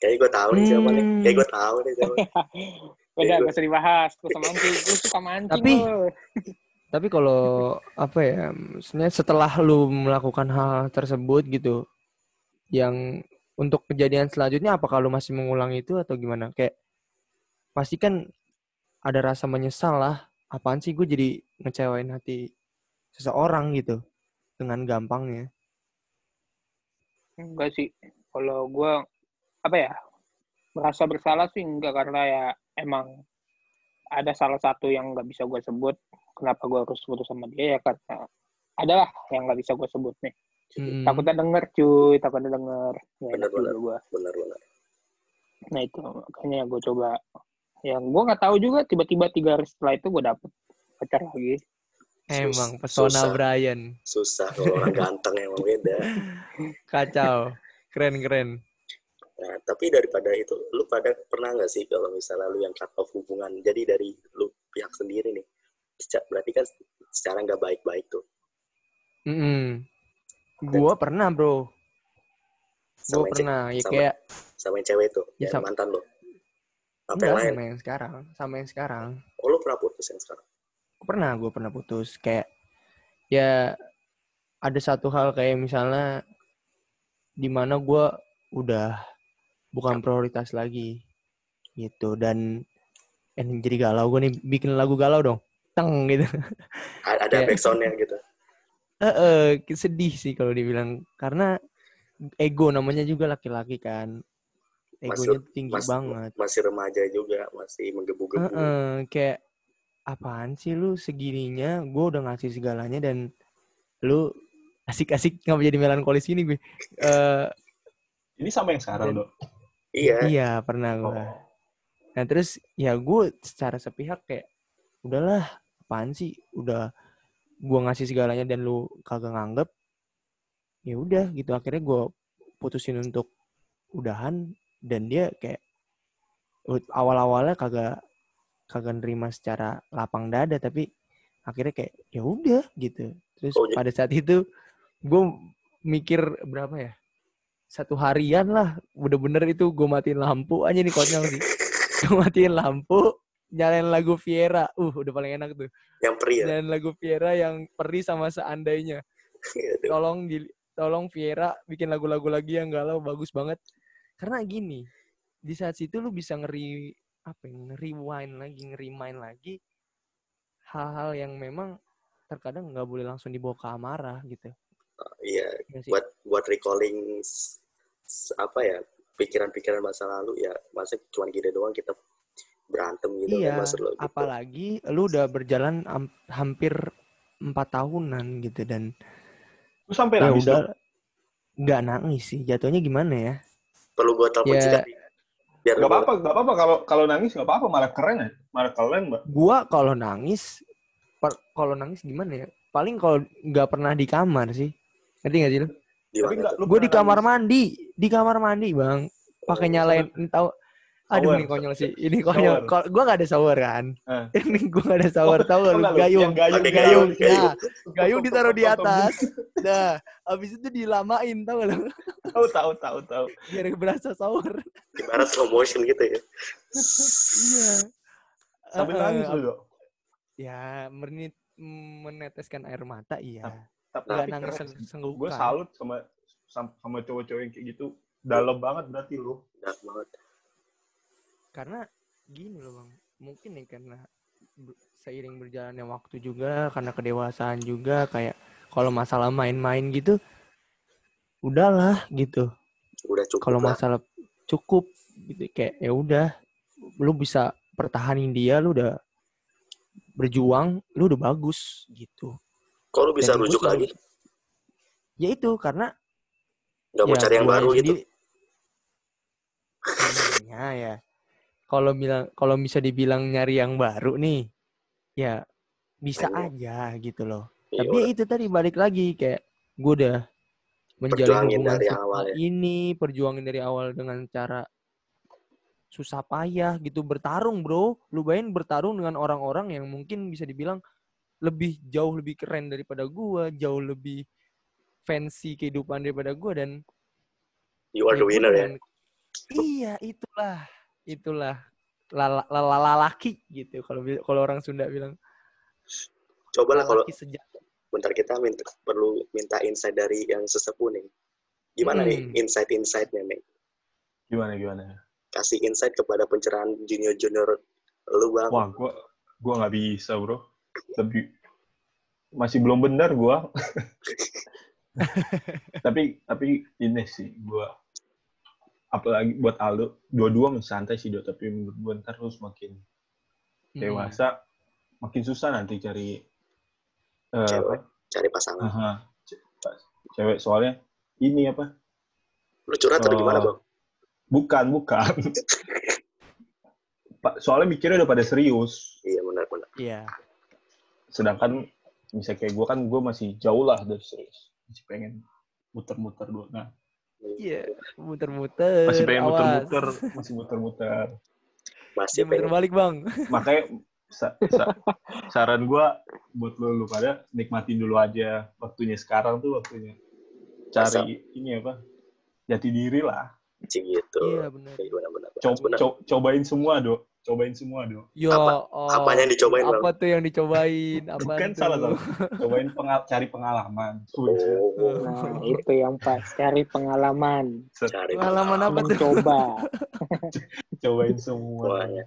A: Kayaknya gue tahu nih siapa nih.
B: Hmm.
A: Kayak gue tahu nih siapa. <laughs>
D: udah
A: Iya,
D: gak usah dibahas gue sama mancing gue suka mancing
B: Tapi-. Tapi kalau apa ya, maksudnya setelah lu melakukan hal tersebut gitu, yang untuk kejadian selanjutnya apakah lu masih mengulang itu atau gimana? Kayak pasti kan ada rasa menyesal lah. Apaan sih gue jadi ngecewain hati seseorang gitu dengan gampangnya.
D: Enggak sih. Kalau gue apa ya merasa bersalah sih enggak karena ya emang ada salah satu yang nggak bisa gue sebut kenapa gue harus putus sama dia ya karena adalah yang nggak bisa gue sebut nih
B: Hmm.
D: takutnya denger cuy takutnya denger ya enak
A: Bener-bener.
D: juga gue
A: Benar-benar.
D: nah itu makanya gue coba yang gue nggak tahu juga tiba-tiba tiga hari setelah itu gue dapet pacar lagi
B: Emang pesona
A: susah.
B: Brian.
A: Susah kalau orang ganteng emang beda. <laughs>
B: Kacau. Keren keren.
A: Nah, tapi daripada itu, lu pada pernah nggak sih kalau misalnya lu yang cut off hubungan, jadi dari lu pihak sendiri nih, berarti kan secara nggak baik-baik tuh.
B: Mm Gua pernah bro. Gua
A: ce-
B: pernah. Ya
A: sama-
B: kayak
A: sama yang cewek tuh,
B: Ya, sama-
A: mantan lu. Apa yang lain?
B: sama yang sekarang. Sama yang sekarang.
A: Oh, lu pernah putus yang sekarang?
B: pernah gue pernah putus kayak ya ada satu hal kayak misalnya di mana gue udah bukan prioritas lagi gitu dan eh, jadi galau gue nih bikin lagu galau dong teng gitu
A: Ada
B: Kayak-
A: backsoundnya gitu.
B: Eh eh, sedih sih kalau dibilang. Karena ego namanya juga laki-laki kan. Egonya tinggi
A: mas-
B: banget.
A: Masih remaja juga, masih menggebu-gebu.
B: Heeh, kayak apaan sih lu segininya? Gue udah ngasih segalanya dan lu asik-asik ngapa jadi melankolis ini gue? Eh <laughs>
C: Ini sama yang sekarang, dok.
A: Iya,
B: iya pernah gue
C: Oh.
B: nah terus ya gue secara sepihak kayak udahlah apaan sih? Udah gue ngasih segalanya dan lu kagak nganggep ya udah gitu. Akhirnya gue putusin untuk udahan dan dia kayak awal-awalnya kagak kagak nerima secara lapang dada tapi akhirnya kayak ya udah gitu. Terus
A: Oh,
B: pada saat itu gue mikir berapa ya? Satu harian lah bener-bener itu gue matiin lampu. Aja nih konyol sih. <laughs> Gue matiin lampu nyalain lagu Viera uh udah paling enak tuh
A: yang pria.
B: dan lagu Viera yang perih sama seandainya
A: Aduh.
B: tolong di tolong Viera bikin lagu-lagu lagi yang galau bagus banget karena gini di saat situ lu bisa ngeri apa ya, nge-rewind lagi nge-remind lagi hal-hal yang memang terkadang nggak boleh langsung dibawa ke amarah gitu
A: Iya,
B: Nggak sih?
A: buat buat recalling apa ya pikiran-pikiran masa lalu ya masa cuma gini doang kita berantem gitu
B: iya
A: kan maksud lo gitu.
B: apalagi lu udah berjalan am- hampir empat tahunan gitu dan
C: Lu sampai
B: ya
C: nangis,
B: udah nggak nangis sih jatuhnya gimana ya
A: perlu gua telepon
B: Ya.
A: juga biar
C: Gak
A: gua-
C: apa-apa, gak apa-apa. Kalau kalau nangis gak apa-apa, malah keren ya. Malah keren, mbak.
B: gua kalau nangis kalau nangis gimana ya paling kalau nggak pernah di kamar sih ngerti nggak sih lu
C: Tapi
A: gimana
C: nggak,
A: tuh?
C: lu
B: gue di kamar
C: nangis.
B: mandi di kamar mandi bang pakai
A: Oh,
B: nyalain tahu aduh ini konyol sih ini konyol
C: Shower.
B: gue gak ada shower kan
C: Eh. <laughs>
B: ini gue gak ada shower tahu gak
C: Tau
B: lu
C: lu?
B: gayung
C: Yang gayung,
A: Pakai
B: gayung
A: gayung.
B: nah gayung ditaruh di atas nah abis itu dilamain tau gak lu
C: Tahu, tahu, tahu, tahu.
B: biar berasa shower
A: Ibarat slow motion gitu ya.
B: iya
C: Sampai
B: Eh,
C: nangis
B: eh,
C: lu, dok.
B: ya menit meneteskan air mata iya
C: Tapi, tapi
B: nangis senggukan
C: Gue salut sama sama, cowok-cowok yang kayak gitu. Dalam banget berarti lu.
A: Dark banget.
B: Karena gini loh bang mungkin nih karena seiring berjalannya waktu juga karena kedewasaan juga kayak kalau masalah main-main gitu udahlah gitu
A: Udah cukup
B: kalau
A: lah.
B: masalah cukup gitu kayak ya udah lu bisa pertahanin dia lu udah berjuang lu udah bagus gitu
A: lu bisa
B: Dan
A: rujuk lagi?
B: ya itu karena
A: Gak mau
B: ya
A: cari yang baru gitu.
B: sendiri- <laughs> Sebenarnya ya kalau bilang kalau bisa dibilang nyari yang baru nih ya bisa
A: Ayo.
B: aja gitu loh
A: Iya,
B: tapi itu tadi balik lagi kayak gue udah menjalin
A: Perjuangin
B: hubungan
A: dari awal ya.
B: ini perjuangin dari awal dengan cara susah payah gitu bertarung bro lu bayangin bertarung dengan orang-orang yang mungkin bisa dibilang lebih jauh lebih keren daripada gua jauh lebih fancy kehidupan daripada gua dan
A: You are the winner ya.
B: iya itulah itulah lala, lala, lalaki gitu kalau kalau orang Sunda bilang
A: Coba lah kalau
B: sejak
A: bentar kita minta, perlu minta insight dari yang sesepuh nih. Gimana
B: Hmm.
A: nih insight-insightnya nih?
C: Gimana, gimana?
A: Kasih insight kepada pencerahan junior-junior lu bang.
C: Wah, gua gua nggak bisa, bro. Lebih masih belum benar gua. <laughs> <laughs> tapi tapi ini sih gue apalagi buat Aldo dua-dua santai sih Do tapi menurut gue ntar lu semakin
B: Hmm.
C: dewasa makin susah nanti cari eh,
A: Cewek. Cari pasangan.
C: Ce- cewek soalnya ini apa
A: Lu curhat atau
C: Oh.
A: gimana, Bang?
C: bukan bukan <laughs> Pak soalnya mikirnya udah pada serius
A: Iya, benar-benar.
B: Iya.
C: sedangkan misalnya kayak gue kan gue masih jauh lah dari serius masih pengen muter-muter dulu nah
B: Iya, muter-muter.
C: masih pengen muter-muter <laughs> masih muter-muter
A: Masih
B: muter balik, Bang.
C: makanya sa- sa- saran gue buat lo lu pada nikmatin dulu aja waktunya sekarang tuh waktunya cari ini apa jati diri lah
A: Cing gitu.
B: Iya, benar.
A: Iya, benar-benar.
C: Co-
A: Benar.
C: co- cobain semua do cobain semua do
B: Yo,
A: Apa-
B: oh,
A: apanya yang dicobain?
B: Apa tuh yang dicobain? Apa
C: bukan
B: tuh?
C: salah salah cobain pengal cari pengalaman
A: Oh,
D: Nah, itu yang pas. Cari pengalaman.
A: cari
B: Pengalaman apa tuh?
D: Mencoba. <laughs>
C: cobain semua
A: semuanya.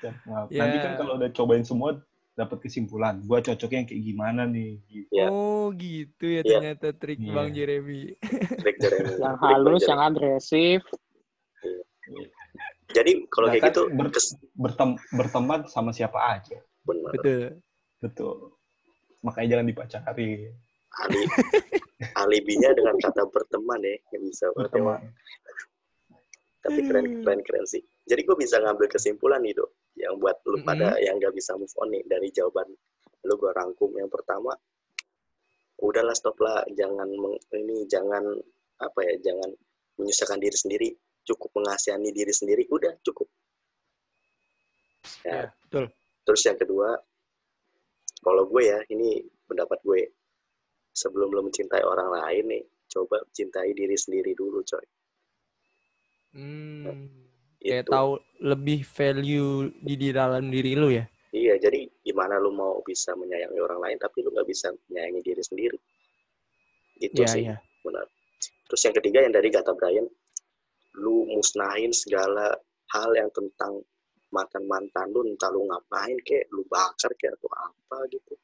C: Cari pengalaman.
B: Ya.
C: nanti kan kalau udah cobain semua dapat kesimpulan gua cocoknya yang kayak gimana nih gitu.
A: Iya.
B: Oh, gitu ya
A: Iya.
B: ternyata trik
C: Iya.
B: Bang Jeremy.
A: Trik Jeremy. <laughs>
D: Yang halus, yang agresif.
A: Jadi kalau kayak gitu,
C: ber-
A: kes-
C: bertem- berteman sama siapa aja
A: benar.
B: Betul.
C: betul makanya jangan dipacari
A: Ali, <laughs> alibinya dengan kata berteman ya, yang bisa berteman.
C: berteman
A: Tapi keren, keren, keren sih. Jadi gue bisa ngambil kesimpulan nih, Dok. Yang buat lu
B: Mm-mm.
A: pada yang gak bisa move on nih dari jawaban lu gue rangkum. Yang pertama, udahlah stop lah. Jangan meng- ini, jangan apa ya, jangan menyusahkan diri sendiri. Cukup mengasihani diri sendiri, udah cukup. Ya,
B: Ya, betul.
A: Terus yang kedua, kalau gue ya, ini pendapat gue. Sebelum lo mencintai orang lain nih, coba cintai diri sendiri dulu, coy.
B: Hmm. Kayak
A: Itu.
B: tahu lebih value di, di dalam diri lu ya.
A: Iya, jadi gimana lu mau bisa menyayangi orang lain, tapi lu nggak bisa menyayangi diri sendiri. Itu
B: Iya,
A: sih,
B: iya.
A: benar. Terus yang ketiga yang dari kata Brian, lu musnahin segala hal yang tentang mantan mantan lu, entah lu ngapain kek, lu bakar kek atau apa gitu.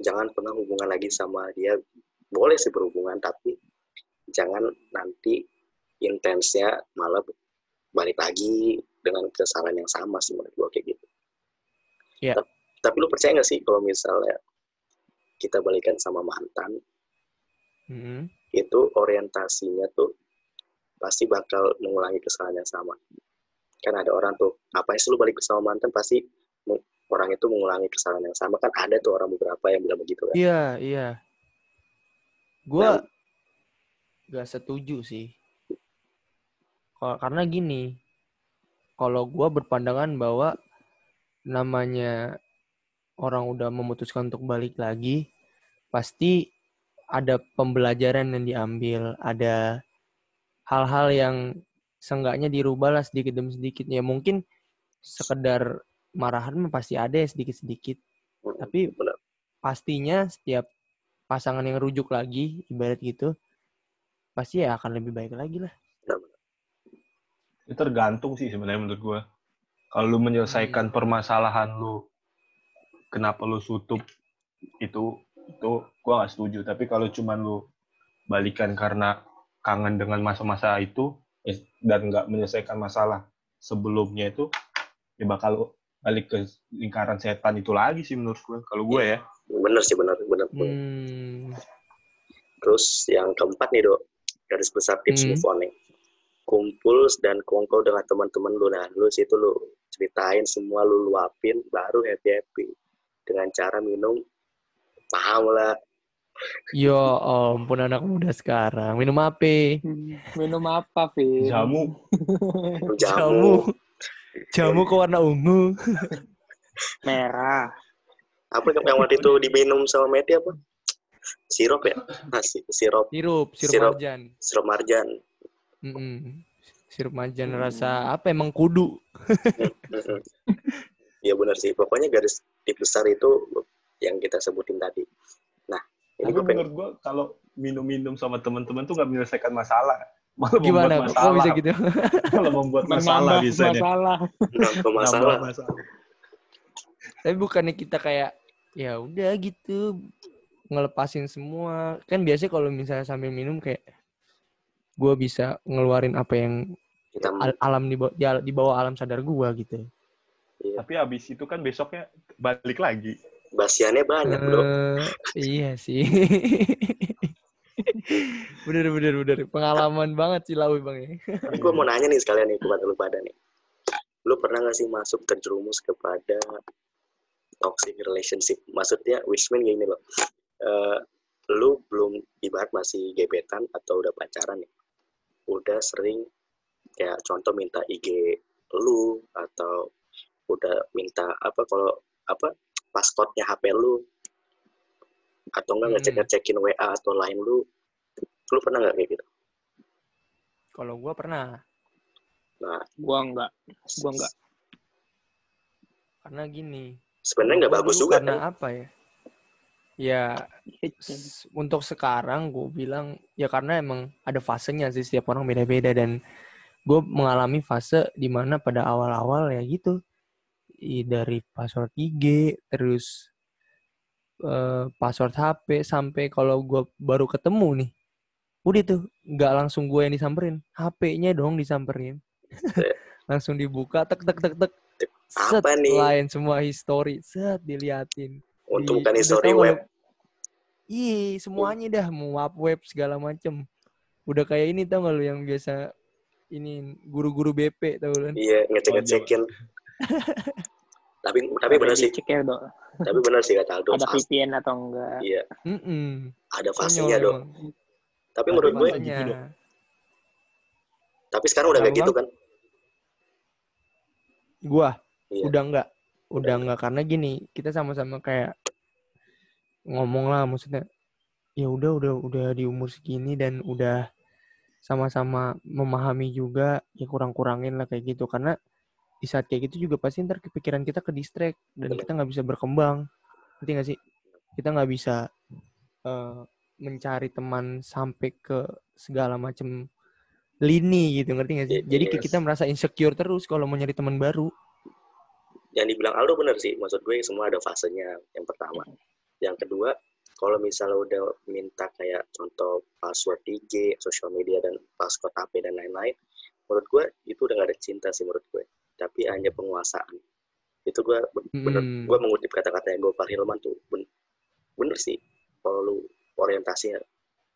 A: Jangan pernah hubungan lagi sama dia. Boleh sih berhubungan, tapi jangan nanti intensnya malah balik lagi dengan kesalahan yang sama sih menurut gua kayak gitu.
B: Iya.
A: Ta- Tapi lu percaya nggak sih kalau misalnya kita balikan sama mantan,
B: Mm-mm.
A: itu orientasinya tuh pasti bakal mengulangi kesalahan yang sama. Kan ada orang tuh, ngapain sih lu balik sama mantan, pasti orang itu mengulangi kesalahan yang sama. Kan ada tuh orang beberapa yang bilang begitu kan.
B: Iya, iya. Gua
A: Nah.
B: gak setuju sih. Karena gini, kalau gua berpandangan bahwa namanya orang udah memutuskan untuk balik lagi, pasti ada pembelajaran yang diambil, ada hal-hal yang seenggaknya dirubah lah sedikit demi sedikit. Ya mungkin sekedar marahan mah pasti ada ya sedikit-sedikit.
A: Mm,
B: Tapi
A: benar.
B: pastinya setiap pasangan yang rujuk lagi, ibarat gitu, pasti ya akan lebih baik lagi lah.
C: itu tergantung sih sebenarnya menurut gua kalau lu menyelesaikan permasalahan lu kenapa lu tutup itu itu gua nggak setuju tapi kalau cuman lu balikan karena kangen dengan masa-masa itu eh, dan nggak menyelesaikan masalah sebelumnya itu ya bakal balik ke lingkaran setan itu lagi sih menurut gue kalau gue ya
A: Bener sih, bener. bener. bener.
B: Hmm,
A: Terus yang keempat nih, Dok. Garis besar tips
B: Hmm.
A: move on nih. Kumpul dan kongko dengan teman-teman lu. Nah, lu situ lu ceritain semua, lu luapin, baru happy-happy. Dengan cara minum, paham lah. <laughs>
B: yo ampun anak muda sekarang minum apa?
D: Minum apa, Vin?
C: jamu <laughs>
B: Jamu,
A: jamu.
B: jamu ke warna ungu. <laughs>
D: Merah.
A: Apa yang waktu itu diminum sama Meti apa? Sirup ya? Nah, si- sirup,
B: Sirup, sirup
A: Sirup.
B: marjan.
A: sirup marjan.
B: Mm-mm. Sirup marjan rasa apa emang kudu?
A: Iya benar sih. Pokoknya garis tips besar itu yang kita sebutin tadi.
C: Tapi
A: gue pengen
C: menurut gue kalau minum-minum sama teman-teman tuh nggak menyelesaikan masalah malah
B: Gimana?
C: membuat
B: Kok
C: masalah
B: bisa gitu? <laughs>
C: malah membuat masalah biasanya
D: masalah.
A: nambah masalah.
C: Masalah
B: Tapi bukannya kita kayak ya udah gitu ngelepasin semua. Kan biasanya kalau misalnya sambil minum kayak gue bisa ngeluarin apa yang
A: Kita
B: al- alam di bawah, di, al- di bawah alam sadar gue gitu.
C: Tapi abis itu kan besoknya balik lagi.
A: Basiannya banyak, Bro.
B: Eh, iya sih. <laughs> bener bener bener pengalaman banget sih Lawi bang ya.
A: Tapi gue mau nanya nih sekalian nih kepada lu pada nih. Lu pernah gak sih masuk terjerumus kepada toxic relationship? Maksudnya, Wismin gini loh. Eh, lu belum ibarat masih gebetan atau udah pacaran nih. Udah sering kayak contoh minta IG lu atau udah minta apa kalau apa passwordnya HP lu atau enggak
B: Hmm.
A: ngecek-ngecekin WA atau lain lu lu pernah nggak kayak gitu?
B: Kalau gue pernah
A: Nah,
D: Gua enggak. Gua enggak.
B: karena gini.
A: sebenarnya nggak
B: gua
A: bagus juga
B: karena
A: kan?
B: apa ya? Ya <laughs> untuk sekarang gue bilang ya karena emang ada fasenya sih setiap orang beda-beda dan gue mengalami fase di mana pada awal-awal ya gitu dari password IG terus eh, password HP sampai kalau gue baru ketemu nih udah tuh nggak langsung gue yang disamperin HP-nya dong disamperin <laughs> langsung dibuka tek tek tek tek set
A: Apa nih?
B: lain semua history set diliatin
A: Untuk bukan
B: udah
A: history web.
B: lu? Iya, semuanya dah mau web web segala macem. Udah kayak ini tau gak lu yang biasa ini guru-guru BP tau kan?
A: Iya, ngecek-ngecekin. <laughs> tapi tapi benar sih,
D: ya, Dok.
A: tapi benar sih kata Aldo.
D: Ada VPN atau enggak.
A: Iya,
B: Mm-mm.
A: ada
B: Konyol
A: fasenya dong.
B: emang.
A: Tapi
C: Tapi
A: menurut gue,
C: gitu, Dok.
A: tapi sekarang udah kayak gitu kan?
B: Gua
A: Iya.
B: udah enggak, udah
A: Udah
B: enggak karena gini kita sama-sama kayak ngomong lah maksudnya ya udah udah udah di umur segini dan udah sama-sama memahami juga ya kurang-kurangin lah kayak gitu karena di saat kayak gitu juga pasti ntar kepikiran kita ke distract dan
A: Bener.
B: kita nggak bisa berkembang ngerti nggak sih kita nggak bisa eh, mencari teman sampai ke segala macam lini gitu ngerti nggak sih jadi kayak
A: Yes.
B: kita merasa insecure terus kalau mau nyari teman baru
A: Yang dibilang Aldo benar sih. Maksud gue semua ada fasenya. Yang pertama. Yang kedua, kalau misalnya udah minta kayak contoh password IG, sosial media, dan password HP dan lain-lain, menurut gue itu udah gak ada cinta sih menurut gue. Tapi hanya penguasaan. Itu gue bener,
B: Hmm.
A: gue mengutip kata-katanya Gopal Hilman tuh ben- bener sih. Kalau lu orientasinya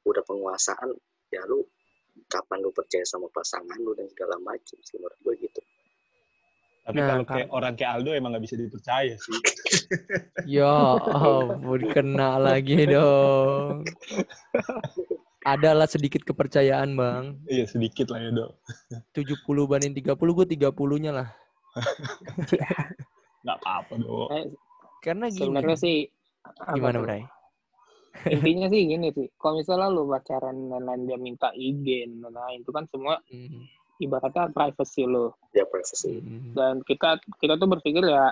A: udah penguasaan, ya lu kapan lu percaya sama pasangan lu dan segala macam sih menurut gue gitu.
C: Tapi
B: Nah,
C: kalau
B: kan-
C: kayak orang kayak Aldo emang nggak bisa dipercaya sih. <laughs>
B: Ya ampun, kena lagi dong. <laughs> Adalah sedikit kepercayaan, Bang.
C: Iya sedikit lah ya dok. <laughs>
B: 70 banding 30, gue 30-nya lah. <laughs>
C: Nggak apa-apa dok.
D: Eh,
B: Karena gini.
D: Sebenarnya sih apa
B: Gimana? Bray? <laughs>
D: Intinya sih gini sih. Kalau misalnya lu pacaran dan lain dia minta IG dan lain itu kan semua
B: Hmm,
D: ibaratnya privacy lu.
A: Dia privacy.
B: hmm.
D: Dan kita kita tuh berpikir ya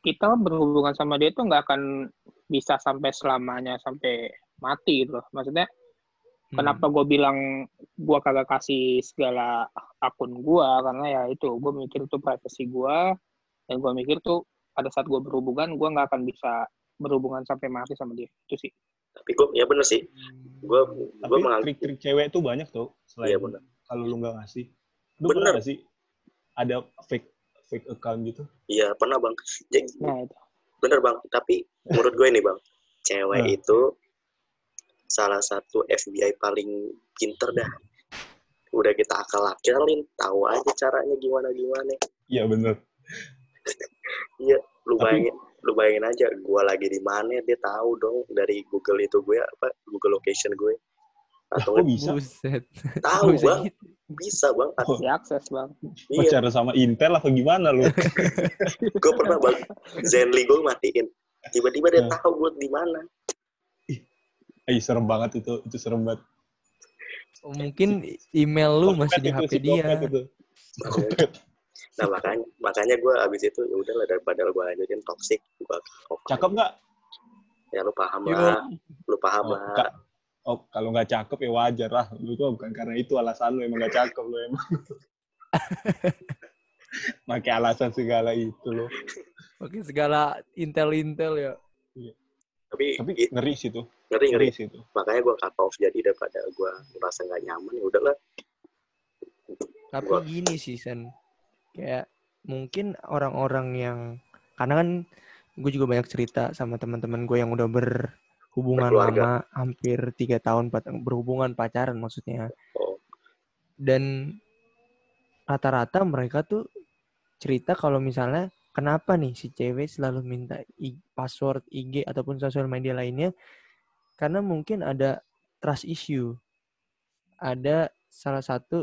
D: kita berhubungan sama dia tuh nggak akan bisa sampai selamanya sampai mati gitu loh. Maksudnya kenapa gue bilang gue kagak kasih segala akun gue karena ya itu gue mikir itu privacy gue dan gue mikir tuh pada saat gue berhubungan gue nggak akan bisa berhubungan sampai mati sama dia itu sih
A: Tapi gue, ya bener sih. Gue gue
C: Tapi
A: menganggap
C: trik-trik cewek tuh banyak tuh. Selain
A: Iya, bener.
C: kalau lu nggak ngasih. Lu
A: Bener.
C: pernah sih ada fake fake account gitu?
A: Iya pernah bang. Jadi,
D: nah itu
A: bener bang. Tapi menurut gue nih bang, cewek
C: Hmm.
A: itu salah satu FBI paling pinter dah. Udah kita akal-akalin, tahu aja caranya gimana gimana.
C: Iya bener.
A: Iya, lu
C: Tapi-
A: bayangin, lu bayangin aja, gue lagi di mana dia tahu dong dari Google itu gue apa Google location gue. Atau nggak,
C: bisa?
B: Buset.
A: tahu
B: Bisa
A: bang, bisa bang.
C: Oh,
D: diakses bang
A: Iya,
C: Pacaran sama Intel apa gimana lu?
A: gue pernah bang. Zenly gue matiin. Tiba-tiba dia
C: Hmm.
A: tahu gue di mana.
C: Eh serem banget itu, itu serem banget.
B: Oh, mungkin email lu masih di HP
C: itu,
B: dia.
C: itu.
A: Nah makanya makanya gue abis itu ya udahlah daripada gue lanjutin toxic gue
C: Cakep nggak?
A: ya lu paham
B: Yo.
A: lah lu paham
C: Oh,
A: lah.
C: Oh, kalau nggak cakep ya wajar lah. Lu tuh bukan karena itu alasan lu emang nggak cakep lu emang. <laughs> Pakai alasan segala itu lo.
B: Oke, segala intel-intel ya.
A: Tapi,
C: Tapi ngeri sih tuh.
A: ngeri ngeri
C: Ngeri sih tuh.
A: makanya gue cut off jadi daripada gue merasa nggak nyaman ya udahlah
B: Tapi
A: Gua-
B: gini sih Sen, kayak mungkin orang-orang yang karena kan gue juga banyak cerita sama teman-teman gue yang udah berhubungan
A: Berkeluarga.
B: lama, hampir tiga tahun berhubungan pacaran maksudnya.
A: Oh.
B: Dan rata-rata mereka tuh cerita kalau misalnya kenapa nih si cewek selalu minta i- password IG ataupun sosial media lainnya karena mungkin ada trust issue. Ada salah satu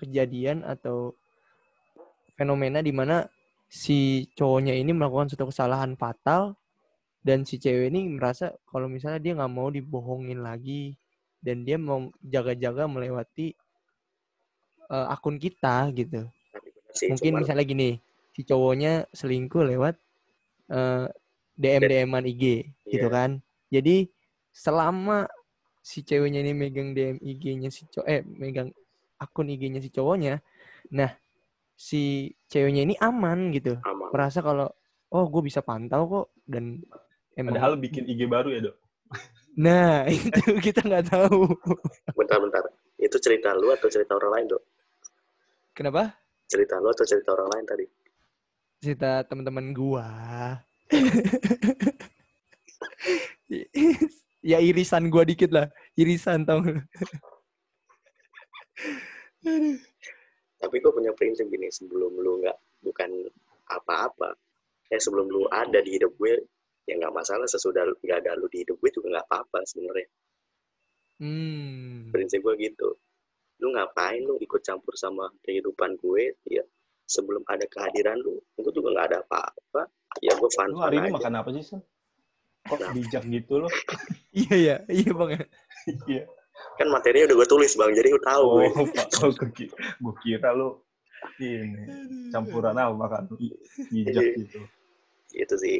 B: kejadian atau fenomena di mana si cowoknya ini melakukan suatu kesalahan fatal dan si cewek ini merasa kalau misalnya dia nggak mau dibohongin lagi dan dia mau jaga-jaga melewati eh, akun kita gitu.
A: Sih,
B: Mungkin
A: cuman
B: misalnya gini, si cowoknya selingkuh lewat eh, DM DM-an IG gitu
A: Iya.
B: kan. Jadi selama si ceweknya ini megang DM IG-nya si cowok eh megang akun IG-nya si cowoknya, nah si ceweknya ini aman gitu.
A: aman
B: Merasa kalau oh gue bisa pantau kok dan emang
C: Padahal bikin IG baru ya, Dok.
B: Nah, <laughs> itu kita nggak tahu.
A: bentar-bentar itu cerita lu atau cerita orang lain dok
B: Kenapa?
A: cerita lu atau cerita orang lain tadi
B: Cerita teman-teman gua. <laughs> ya irisan gua dikit lah. Irisan tau
A: tapi gue punya prinsip gini sebelum lu nggak bukan apa-apa ya sebelum lu ada di hidup gue ya nggak masalah sesudah nggak ada lu di hidup gue juga nggak apa-apa sebenarnya
B: Hmm.
A: prinsip gue gitu lu ngapain lu ikut campur sama kehidupan gue ya sebelum ada kehadiran lu gue juga nggak ada apa-apa ya gue fun
C: Lu hari ini
A: aja
C: makan apa sih, Sen? Kok
A: Kenapa?
C: bijak gitu loh? <laughs>
B: Iya ya, iya bang.
C: Iya.
A: kan materinya udah gue tulis bang jadi lu tahu
C: Oh,
A: gue.
C: Oh, gue kira lu ini campuran apa makan bijak
A: Iya.
C: gitu.
A: itu sih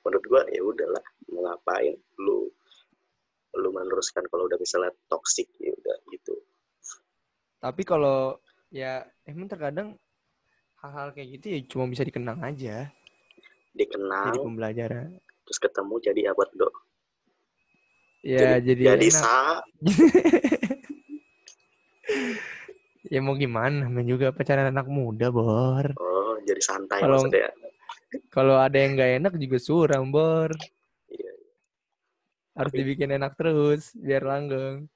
A: menurut gue ya udahlah mau ngapain lu lu meneruskan kalau udah misalnya toxic ya udah gitu
B: Tapi kalau ya emang terkadang hal-hal kayak gitu ya cuma bisa dikenang aja. Jadi
A: dikenal
B: pembelajaran.
A: terus ketemu jadi apa dok
B: Ya jadi,
A: jadi
B: enak.
A: sa <laughs>
B: ya mau gimana namanya juga pacaran anak muda bor
A: oh jadi santai
B: Kalau-
A: maksudnya
B: kalau ada yang nggak enak juga suram bor
A: Iya.
B: harus
A: Tapi-
B: dibikin enak terus biar langgeng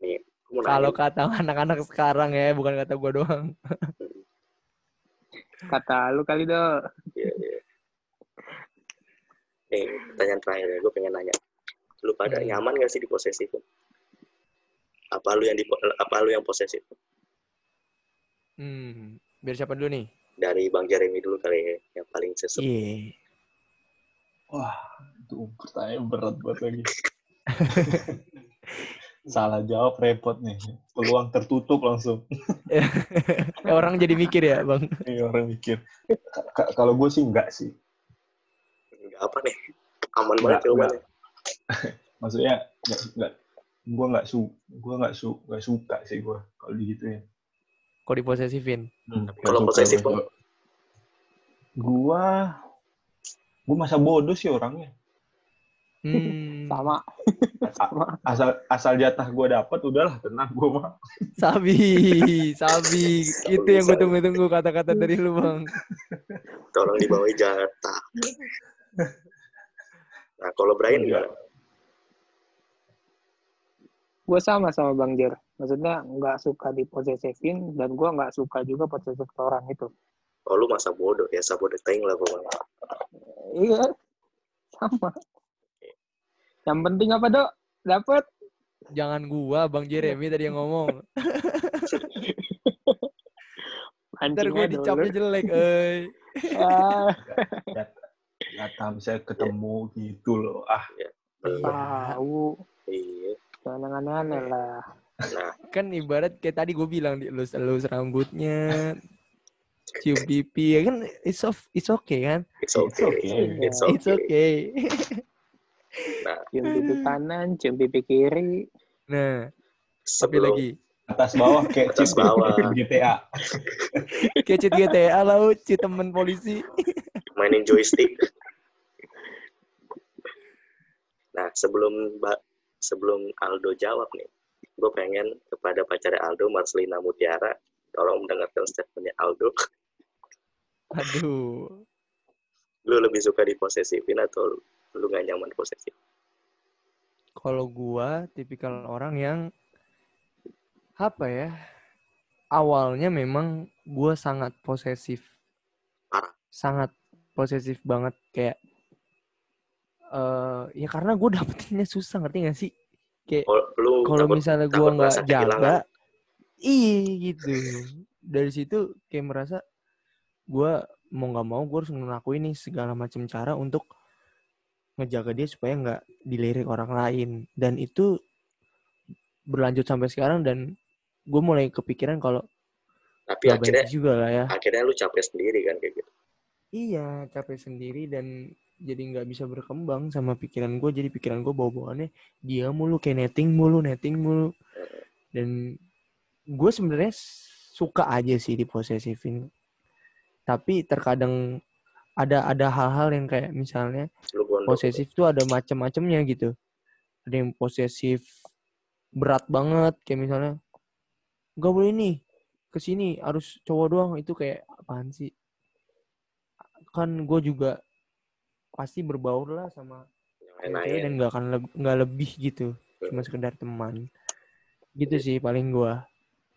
A: Gua mau
B: kalau kata <laughs> anak-anak sekarang ya bukan kata gua doang
D: Kata lu kali dong.
A: iya, iya. nih pertanyaan terakhir ya gue pengen nanya lu pada
B: Hmm.
A: nyaman gak sih di posesif apa lu yang di apa lu yang posesif
B: hmm biar siapa dulu nih
A: dari bang Jeremy dulu kali ya yang paling sesep
B: iya
C: Wah, itu pertanyaan berat buat lagi. <laughs> Salah jawab repot nih. Peluang tertutup langsung.
B: Eh, <laughs> orang jadi mikir ya bang.
C: Ini orang mikir. Ka- ka- Kalau gue sih enggak sih.
A: Nggak apa nih? Aman banget jawabannya. <laughs>
C: Maksudnya enggak, enggak. Gue nggak su gue nggak su nggak suka sih gue kalau digituin.
B: Kok diposesifin?
A: Kalau posesif,
C: gua gua masa bodoh sih orangnya.
B: Hmm,
D: Sama. <laughs> Sama.
C: asal asal jatah gua dapat udahlah tenang gua mah
B: sabi sabi itu yang gue tunggu-tunggu kata-kata dari lu bang
A: tolong dibawahi jatah nah kalau Brian
C: Iya.
A: gimana
D: Gue sama sama Bang Jer. Maksudnya nggak suka diposesifin dan gue nggak suka juga posesif ke orang itu.
A: oh lu masa bodoh ya sabodo ting lah pokoknya
D: Iya. Sama. Yang penting apa dok? Dapat.
B: jangan gua bang Jeremy tadi yang ngomong ntar gue
D: Pancingnya
B: dicapnya
D: dulu.
B: jelek eh
D: Ah,
C: jatah bisa ketemu gitu loh ah
A: Bener.
D: tahu.
A: iya
D: Jangan yang aneh-aneh lah.
A: nah
B: kan ibarat kayak tadi gue bilang dielus-elus rambutnya cium pipi ya kan it's of, it's okay kan
A: it's okay
C: okay.
A: it's okay,
B: it's okay <laughs>
D: Cium pipi kanan, cium pipi kiri.
B: nah tapi
A: sebelum
B: lagi
C: atas bawah kayak
A: Atas
C: chip
A: bawah.
C: GTA
B: kayak cheat GTA <laughs> lah cheat temen polisi <laughs>
A: mainin joystick sebelum Ba- sebelum Aldo jawab nih, gue pengen kepada pacarnya Aldo, Marcelina Mutiara, tolong mendengarkan statementnya Aldo.
B: Aduh.
A: Lu lebih suka diposesifin atau lu gak nyaman posesif?
B: Kalau gua tipikal orang yang apa ya? Awalnya memang gua sangat posesif.
A: Parah.
B: Sangat posesif banget kayak eh ya karena gue <laughs> dapetinnya susah ngerti gak sih? Kayak
A: Kalau
B: misalnya gua nggak jaga, iya gitu. Dari situ kayak merasa gua mau nggak mau gue harus ngelakuin nih segala macam cara untuk ngejaga dia supaya nggak dilirik orang lain. Dan itu berlanjut sampai sekarang dan gue mulai kepikiran kalau
A: tapi akhirnya
B: juga lah ya.
A: akhirnya lu capek sendiri kan kayak gitu.
B: iya capek sendiri dan jadi nggak bisa berkembang sama pikiran gue jadi pikiran gue bawa bawaannya dia mulu kayak netting mulu netting mulu. Dan gue sebenarnya suka aja sih diposesifin tapi terkadang ada ada hal-hal yang kayak misalnya posesif tuh ada macam-macamnya gitu. Ada yang posesif berat banget kayak misalnya nggak boleh nih ke sini harus cowok doang itu kayak apaan sih? Kan gue juga pasti berbaur lah sama
A: yang
B: cewek dan nggak akan nggak lebih gitu, cuma sekedar teman. Gitu sih paling gue.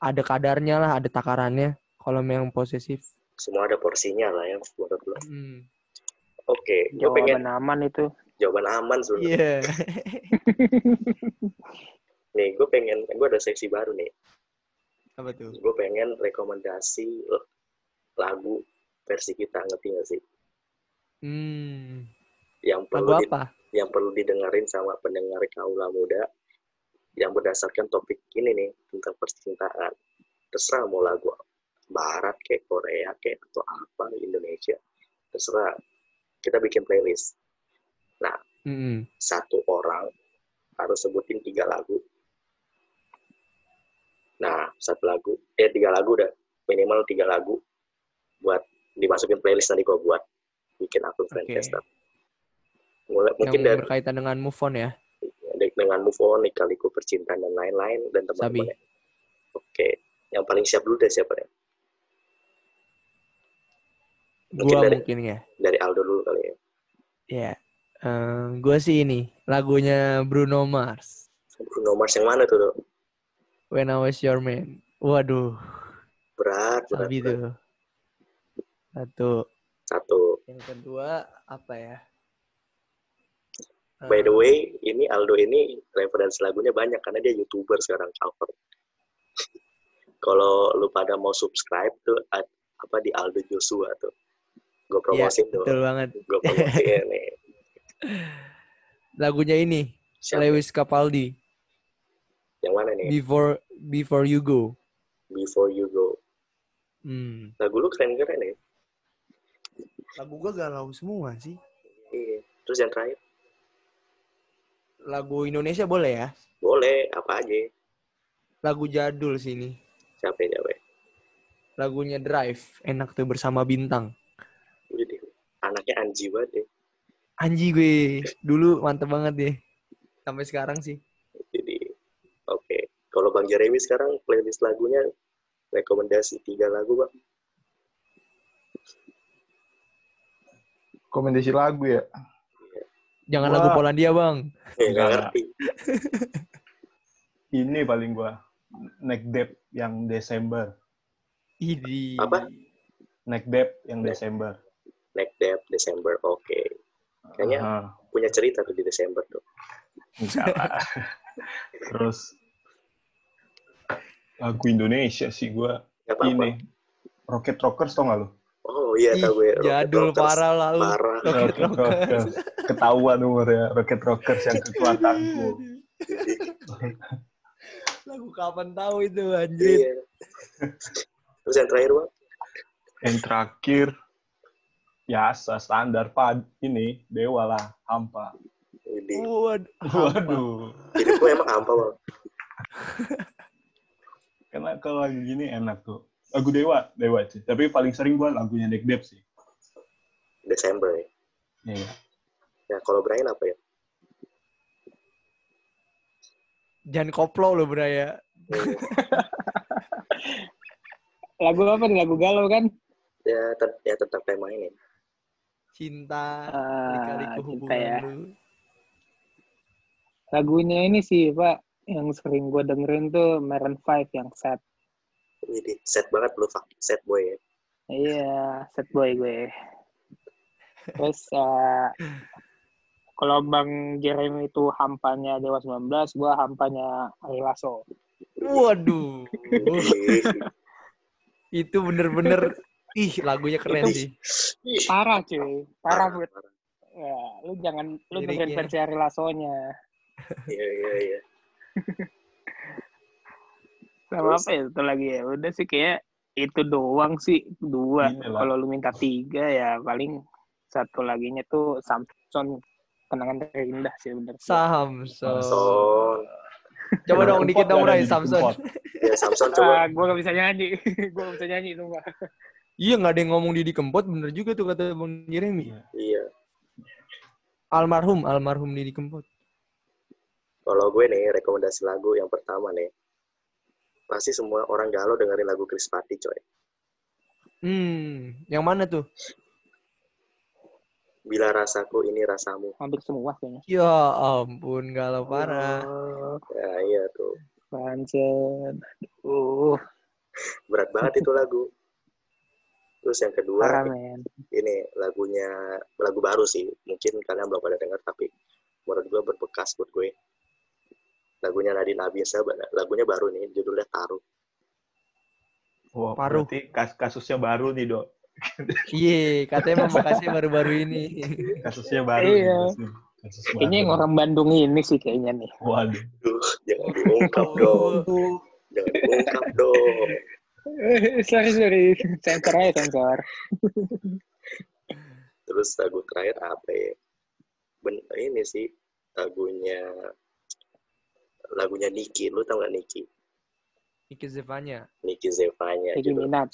B: Ada kadarnya lah, ada takarannya. Kalau memang posesif.
A: Semua ada porsinya lah ya menurut lu.
B: Hmm.
A: Oke, gue pengen
D: Jawaban aman itu.
A: jawaban aman sebenarnya.
B: Iya. <laughs>
A: Nih, gue pengen, gue ada seksi baru nih.
B: Apa tuh?
A: Gue pengen rekomendasi lagu versi kita, ngerti gak sih?
B: Hmm.
A: Yang
B: Lagu
A: perlu di-
B: apa?
A: yang perlu didengarin sama pendengar kaula muda yang berdasarkan topik ini nih tentang percintaan. Terserah mau lagu barat kayak Korea kayak atau apa Indonesia. Terserah. Kita bikin playlist.
B: Mm-mm.
A: Satu orang harus sebutin tiga lagu. Nah, satu lagu, eh tiga lagu dah. Minimal tiga lagu buat dimasukin playlist nanti gue buat bikin akun. Friendcaster. Mulai
B: Yang
A: mungkin dari
B: berkaitan dengan move on ya.
A: dengan move on, lika-liku percintaan dan lain-lain dan teman-teman. ya. Oke, yang paling siap dulu deh siapa ya? Mungkin
B: Gua
A: dari
B: mungkin ya.
A: dari Aldo dulu kali ya.
B: Ya. Eh, gua sih ini lagunya Bruno Mars.
A: Bruno Mars yang mana tuh? Dok?
B: When I Was Your Man. Waduh,
A: Berat, berat,
B: sabi
A: berat.
B: tuh. Satu.
A: Satu.
B: Yang kedua apa ya?
A: By the
B: Eh,
A: way, ini Aldo ini referensi lagunya banyak karena dia youtuber sekarang cover. <laughs> Kalau lu pada mau subscribe tuh apa di Aldo Joshua tuh. Gue
B: Iya,
A: promosin tuh.
B: betul banget.
A: Gue promosiin <laughs> nih.
B: Lagunya ini
A: Siapa?
B: Lewis Capaldi.
A: Yang mana nih?
B: Before Before You Go.
A: Before You Go.
B: Hmm.
A: Lagu lu keren-keren ya.
B: Lagu gua galau semua sih.
A: Iya. Terus yang terakhir?
B: Lagu Indonesia boleh ya?
A: Boleh, apa aja.
B: Lagu jadul sini.
A: Siapa ya, siapa ya?
B: Lagunya Drive. Enak tuh bersama bintang.
A: Anji banget deh.
B: Anji gue. Dulu mantep banget deh. Sampai sekarang sih.
A: Jadi, oke. Kalau Bang Jeremy sekarang playlist lagunya rekomendasi tiga lagu, Bang.
C: Rekomendasi lagu ya.
B: Jangan
C: Wah.
B: lagu Polandia, Bang.
A: Eh, nggak
C: Enggak.
A: ngerti. <laughs>
C: Ini paling gua Neck Deep yang Desember.
B: Idi.
A: Apa?
C: Neck Deep yang. Desember.
A: Next Dev, Desember. Oke. Kayaknya
C: Aha,
A: punya cerita tuh di Desember tuh.
C: enggak lah. <laughs> Terus lagu Indonesia sih
A: apa-apa.
C: ini Rocket Rockers tau gak lu?
A: Oh iya,
B: Ih,
A: tahu gue. Rocket
B: jadul
A: Rockers.
B: parah lah lu.
A: Parah.
B: Rocket
C: Rocket
B: Rockers.
C: Rockers. Ketahuan umurnya Rocket Rockers yang kekuatanku. <laughs>
B: Lagu kapan tahu itu anjir.
A: Iya. Terus yang terakhir, Bang?
C: Yang terakhir biasa standar pad ini Dewa lah hampa.
B: Waduh.
C: Waduh.
A: Hidup gue emang hampa, Bang. <laughs>
C: Karena kalau lagu gini enak tuh. Lagu Dewa, Dewa sih. Tapi paling sering gua lagunya Dek Dep sih.
A: Desember ya.
C: Iya.
A: Ya, kalau Brian apa ya?
B: Jangan koplo lo bro ya. <laughs>
D: Lagu apa nih? Lagu galau kan?
A: ya, ter- ya tentang tema ini.
B: Cinta, lika-liku
D: cinta
B: hubungan
D: ya.
B: lu.
D: Lagunya ini sih, Pak, yang sering gue dengerin tuh Maroon 5 yang sad.
A: Jadi set banget lu, Fak. Set boy ya.
D: Iya, sad boy gue. Terus <laughs> eh, kalau Bang Jeremy itu hampanya Dewa 19, gue hampanya Ari Lasso.
B: Waduh. <laughs> Itu bener-bener ih lagunya keren
D: Itu-
B: sih.
D: Parah cuy, parah
A: parah,
D: buat. Ya, lu jangan lu dengerin versi Ari Lasso-nya.
A: Iya, iya, iya. <laughs>
D: Sama
A: Terus?
D: apa ya itu lagi ya? Udah sih kayak itu doang sih dua. Kalau lu minta tiga ya paling satu laginya tuh Samson kenangan terindah sih bener.
B: Samson.
A: Son.
B: Coba dong dikit dong Ray Samson.
A: Ya, Samson
D: Ah,
A: coba.
D: gue gak bisa nyanyi. <laughs> gue gak bisa nyanyi itu mah.
B: Iya nggak ada yang ngomong Didi Kempot bener juga tuh kata Bang Jeremy.
A: Iya.
B: Almarhum, almarhum Didi Kempot.
A: Kalau gue nih, rekomendasi lagu yang pertama nih. Pasti semua orang galau dengerin lagu Chris Patti, coy.
B: Hmm, yang mana tuh?
A: Bila rasaku ini rasamu.
D: Hampir semua kayaknya.
B: Ya ampun, galau parah.
D: Oh,
A: Ya, iya tuh.
D: Pancen. Uh,
A: Berat banget itu lagu. Terus yang kedua,
D: parah men.
A: ini lagunya lagu baru sih mungkin kalian belum pada dengar tapi menurut gue berbekas buat gue lagunya Nadine Abisa lagunya baru nih judulnya Taruh
C: Wah,
B: Paruh.
C: berarti kas kasusnya baru nih, Dok.
B: Iya, katanya Mama Kasih baru-baru ini.
C: Kasusnya baru.
D: Iya.
C: nih, kasus-
D: Kayaknya yang orang Bandung ini sih kayaknya nih.
C: Waduh.
A: Duh, jangan diungkap dong jangan diungkap dong <laughs>
D: sorry, sorry. Sensor aja, sensor.
A: terus lagu terakhir apa ya ben ini sih lagunya lagunya Niki lu tau gak Niki
B: Niki Zevanya.
A: Niki Zevanya judul-
D: Minaj.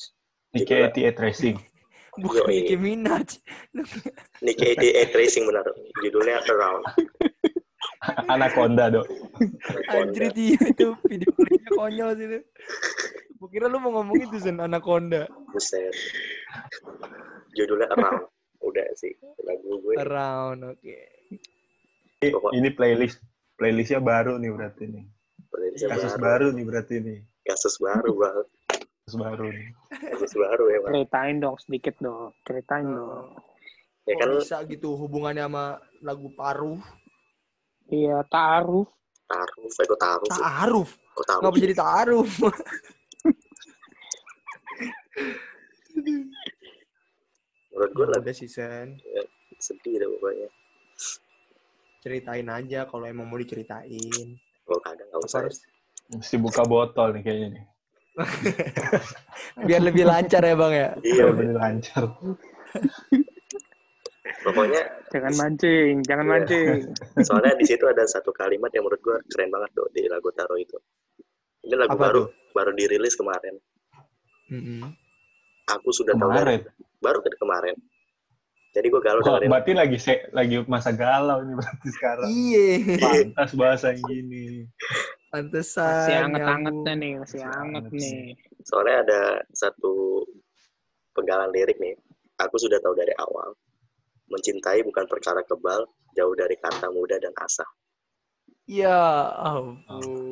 C: Niki 88 Racing. <laughs>
B: Bukan
A: Yoi.
B: Nicki Minaj.
A: Niki 88 Racing benar judulnya Around
C: Anaconda, Dok.
B: Anjir itu, itu video klipnya konyol sih itu. Gue kira lu mau ngomong itu Sen, Anaconda.
A: Buset. Judulnya Around. Udah sih lagu gue.
B: Around, oke.
A: Pokok-
C: Ini playlist playlistnya baru nih berarti nih.
A: playlist
C: Kasus
A: baru.
C: baru nih berarti nih.
A: Kasus baru banget.
C: Kasus baru nih.
A: Kasus baru emang.
D: Ceritain dong sedikit dong. Ceritain dong.
A: Ya kan
B: bisa gitu hubungannya sama lagu Paruh?
D: Iya, taruh.
A: taruh, eh, kok taruh sih?
B: Ta'aruf.
A: Kok taruh?
B: Jadi ta'aruf? <laughs>
A: Menurut gue lagu
B: Udah sih, Sen.
A: sedih deh pokoknya.
B: Ceritain aja kalau emang mau diceritain.
A: Kalau kadang nggak
B: Apa
A: usah.
B: harus
C: Mesti buka botol nih kayaknya nih. <laughs>
B: biar lebih lancar ya, Bang ya?
A: Iya,
C: Biar lebih lancar.
A: pokoknya
D: Jangan mancing, jangan
A: Iya.
D: mancing. <laughs>
A: soalnya di situ ada satu kalimat yang menurut gue keren banget tuh di lagu Taro itu. Ini lagu
B: Apa
A: baru
B: tuh?
A: baru dirilis kemarin.
B: Mm-mm.
A: Aku sudah tahu dari
C: Kemarin.
A: baru ke kemarin. Jadi gue galau
C: Oh,
A: dengerin.
C: berarti lagi se- lagi masa galau nih berarti sekarang.
B: Iya.
C: Pantas bahasa yang gini.
B: Pantesan.
D: Masih anget-angetnya nih, masih
C: Masih
D: anget
C: anget
D: nih.
A: Soalnya ada satu penggalan lirik nih. Aku sudah tahu dari awal. Mencintai bukan perkara kebal, jauh dari kata muda dan asa.
B: Ya ampun.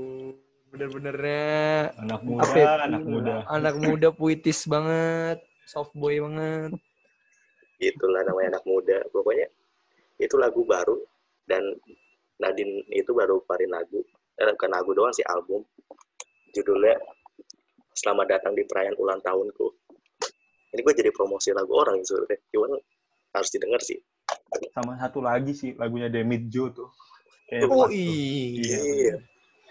B: Bener-benernya
C: Anak muda,
B: Apa ya?
C: anak muda.
B: anak muda puitis banget. Soft boy banget.
A: Itulah namanya anak muda. Pokoknya itu lagu baru dan Nadine itu baru keluarin lagu. Eh, bukan lagu doang sih album. Judulnya Selamat datang di perayaan ulang tahunku. Ini gue jadi promosi lagu orang sebenarnya. Cuman harus didengar sih.
C: Sama satu lagi sih lagunya Demit Jo tuh. Kayak
B: Oh iya.
A: Iya.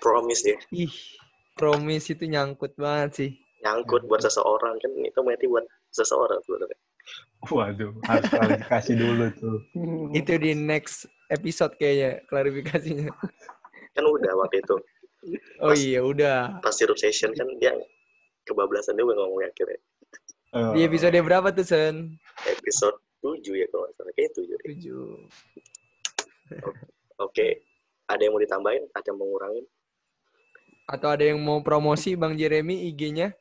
A: Promise ya.
B: Ih, promise itu nyangkut banget sih.
A: Nyangkut buat seseorang kan itu berarti buat seseorang sebenarnya.
C: Waduh, harus klarifikasi dulu tuh. <laughs>
B: Itu di next episode kayaknya klarifikasinya.
A: Kan udah waktu itu.
B: Oh
A: Pas-
B: iya, udah.
A: Pas sirup session kan dia kebablasan dia ngomong akhirnya.
C: Eh,
B: Di episode berapa tuh, Sen?
A: Episode 7 ya kalau nggak salah. Kayaknya 7 deh.
B: Tujuh.
A: Oke. Ada yang mau ditambahin? Ada yang mau ngurangin?
B: Atau ada yang mau promosi Bang Jeremy IG-nya?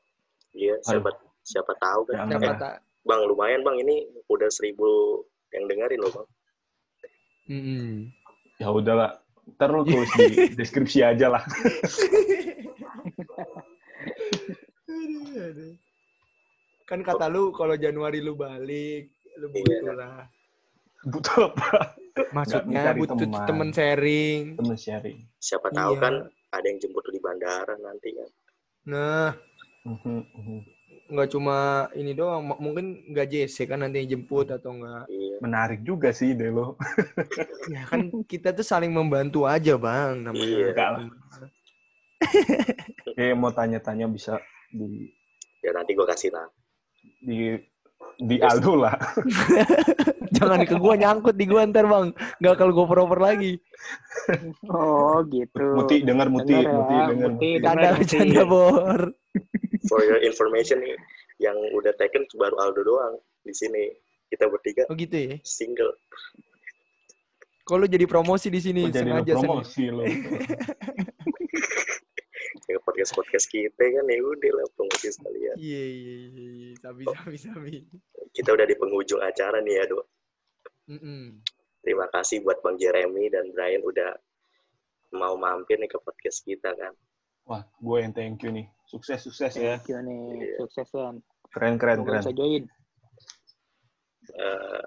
A: Iya, siapa siapa tahu kan.
B: Siapa
C: ya.
B: tak?
A: Bang, lumayan bang ini udah seribu yang dengerin loh bang.
B: Mm-mm.
C: Ya udahlah. Ntar lu tulis di <laughs> deskripsi aja lah.
B: Kan kata lu kalau Januari lu balik, lu
A: Iya.
B: butuh lah.
C: Butuh apa?
B: Maksudnya butuh
C: teman.
B: temen sharing.
C: Temen sharing.
A: Siapa tahu
B: Iya.
A: kan ada yang jemput di bandara nanti kan.
B: Nah,
C: Mhm, mhm.
B: nggak cuma ini doang, mungkin nggak JC kan nanti yang jemput atau enggak.
A: Iya.
C: Menarik juga sih ide lo. <laughs>
B: Ya kan kita tuh saling membantu aja, Bang,
A: Iya.
B: namanya.
C: Enggak lah. <laughs> Kayak mau tanya-tanya bisa di
A: Ya nanti gua kasih lah.
C: di di Aldo lah. <laughs>
B: Jangan ke gua nyangkut di gua ntar, Bang. Nggak kalau gua proper lagi.
D: Oh gitu.
C: Muti dengar Muti,
D: Dengar ya,
C: Muti dengar.
D: Muti.
C: Muti.
B: Canda,
D: Muti.
B: canda, Bor.
A: For your information nih, yang udah taken baru Aldo doang di sini. Kita bertiga
B: Oh gitu ya.
A: single.
B: Kalau jadi promosi di sini
C: Kok jadi lo
B: sengaja sengaja.
C: promosi lo. <laughs>
A: Ya podcast podcast kita kan ya udah lah promosi sekalian.
B: Iya, iya, iya, iya. Sabi, sabi, sabi.
A: Kita udah di penghujung acara nih ya, Dok.
B: Mm-mm.
A: Terima kasih buat Bang Jeremy dan Brian udah mau mampir nih ke podcast kita kan.
C: Wah, gue yang thank you nih. Sukses sukses ya.
D: Thank you nih.
A: Iya.
D: Sukses kan.
C: Keren keren keren.
D: bisa join.
A: Eh,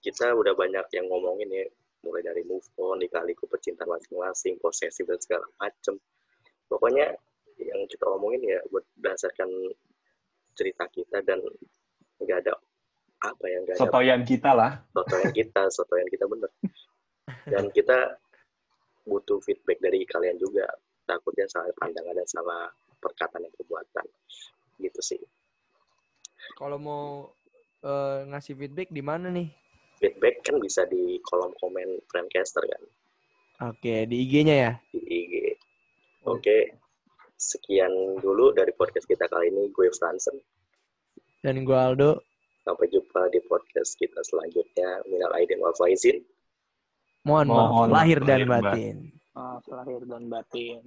A: kita udah banyak yang ngomongin ya, mulai dari move on, dikaliku pecinta masing-masing, posesif dan segala macem. Pokoknya yang kita omongin ya berdasarkan cerita kita dan nggak ada apa ya nggak ada
C: Sotoyan kita lah.
A: sotoyan kita, sotoyan kita bener. Dan kita butuh feedback dari kalian juga. Takutnya salah pandangan dan salah perkataan dan perbuatan. Gitu sih.
B: Kalau mau eh, ngasih feedback di mana nih?
A: Feedback kan bisa di kolom komen Friendcaster kan.
B: Oke, di IG-nya ya.
A: Di IG. Oke. Sekian dulu dari podcast kita kali ini. Gue Fransen.
B: Dan gue Aldo.
A: Sampai jumpa di podcast kita selanjutnya. Minal aidin wal faizin.
B: Mohon,
C: Mohon
B: maaf
C: lahir dan
B: batin.
D: Ah, lahir dan batin.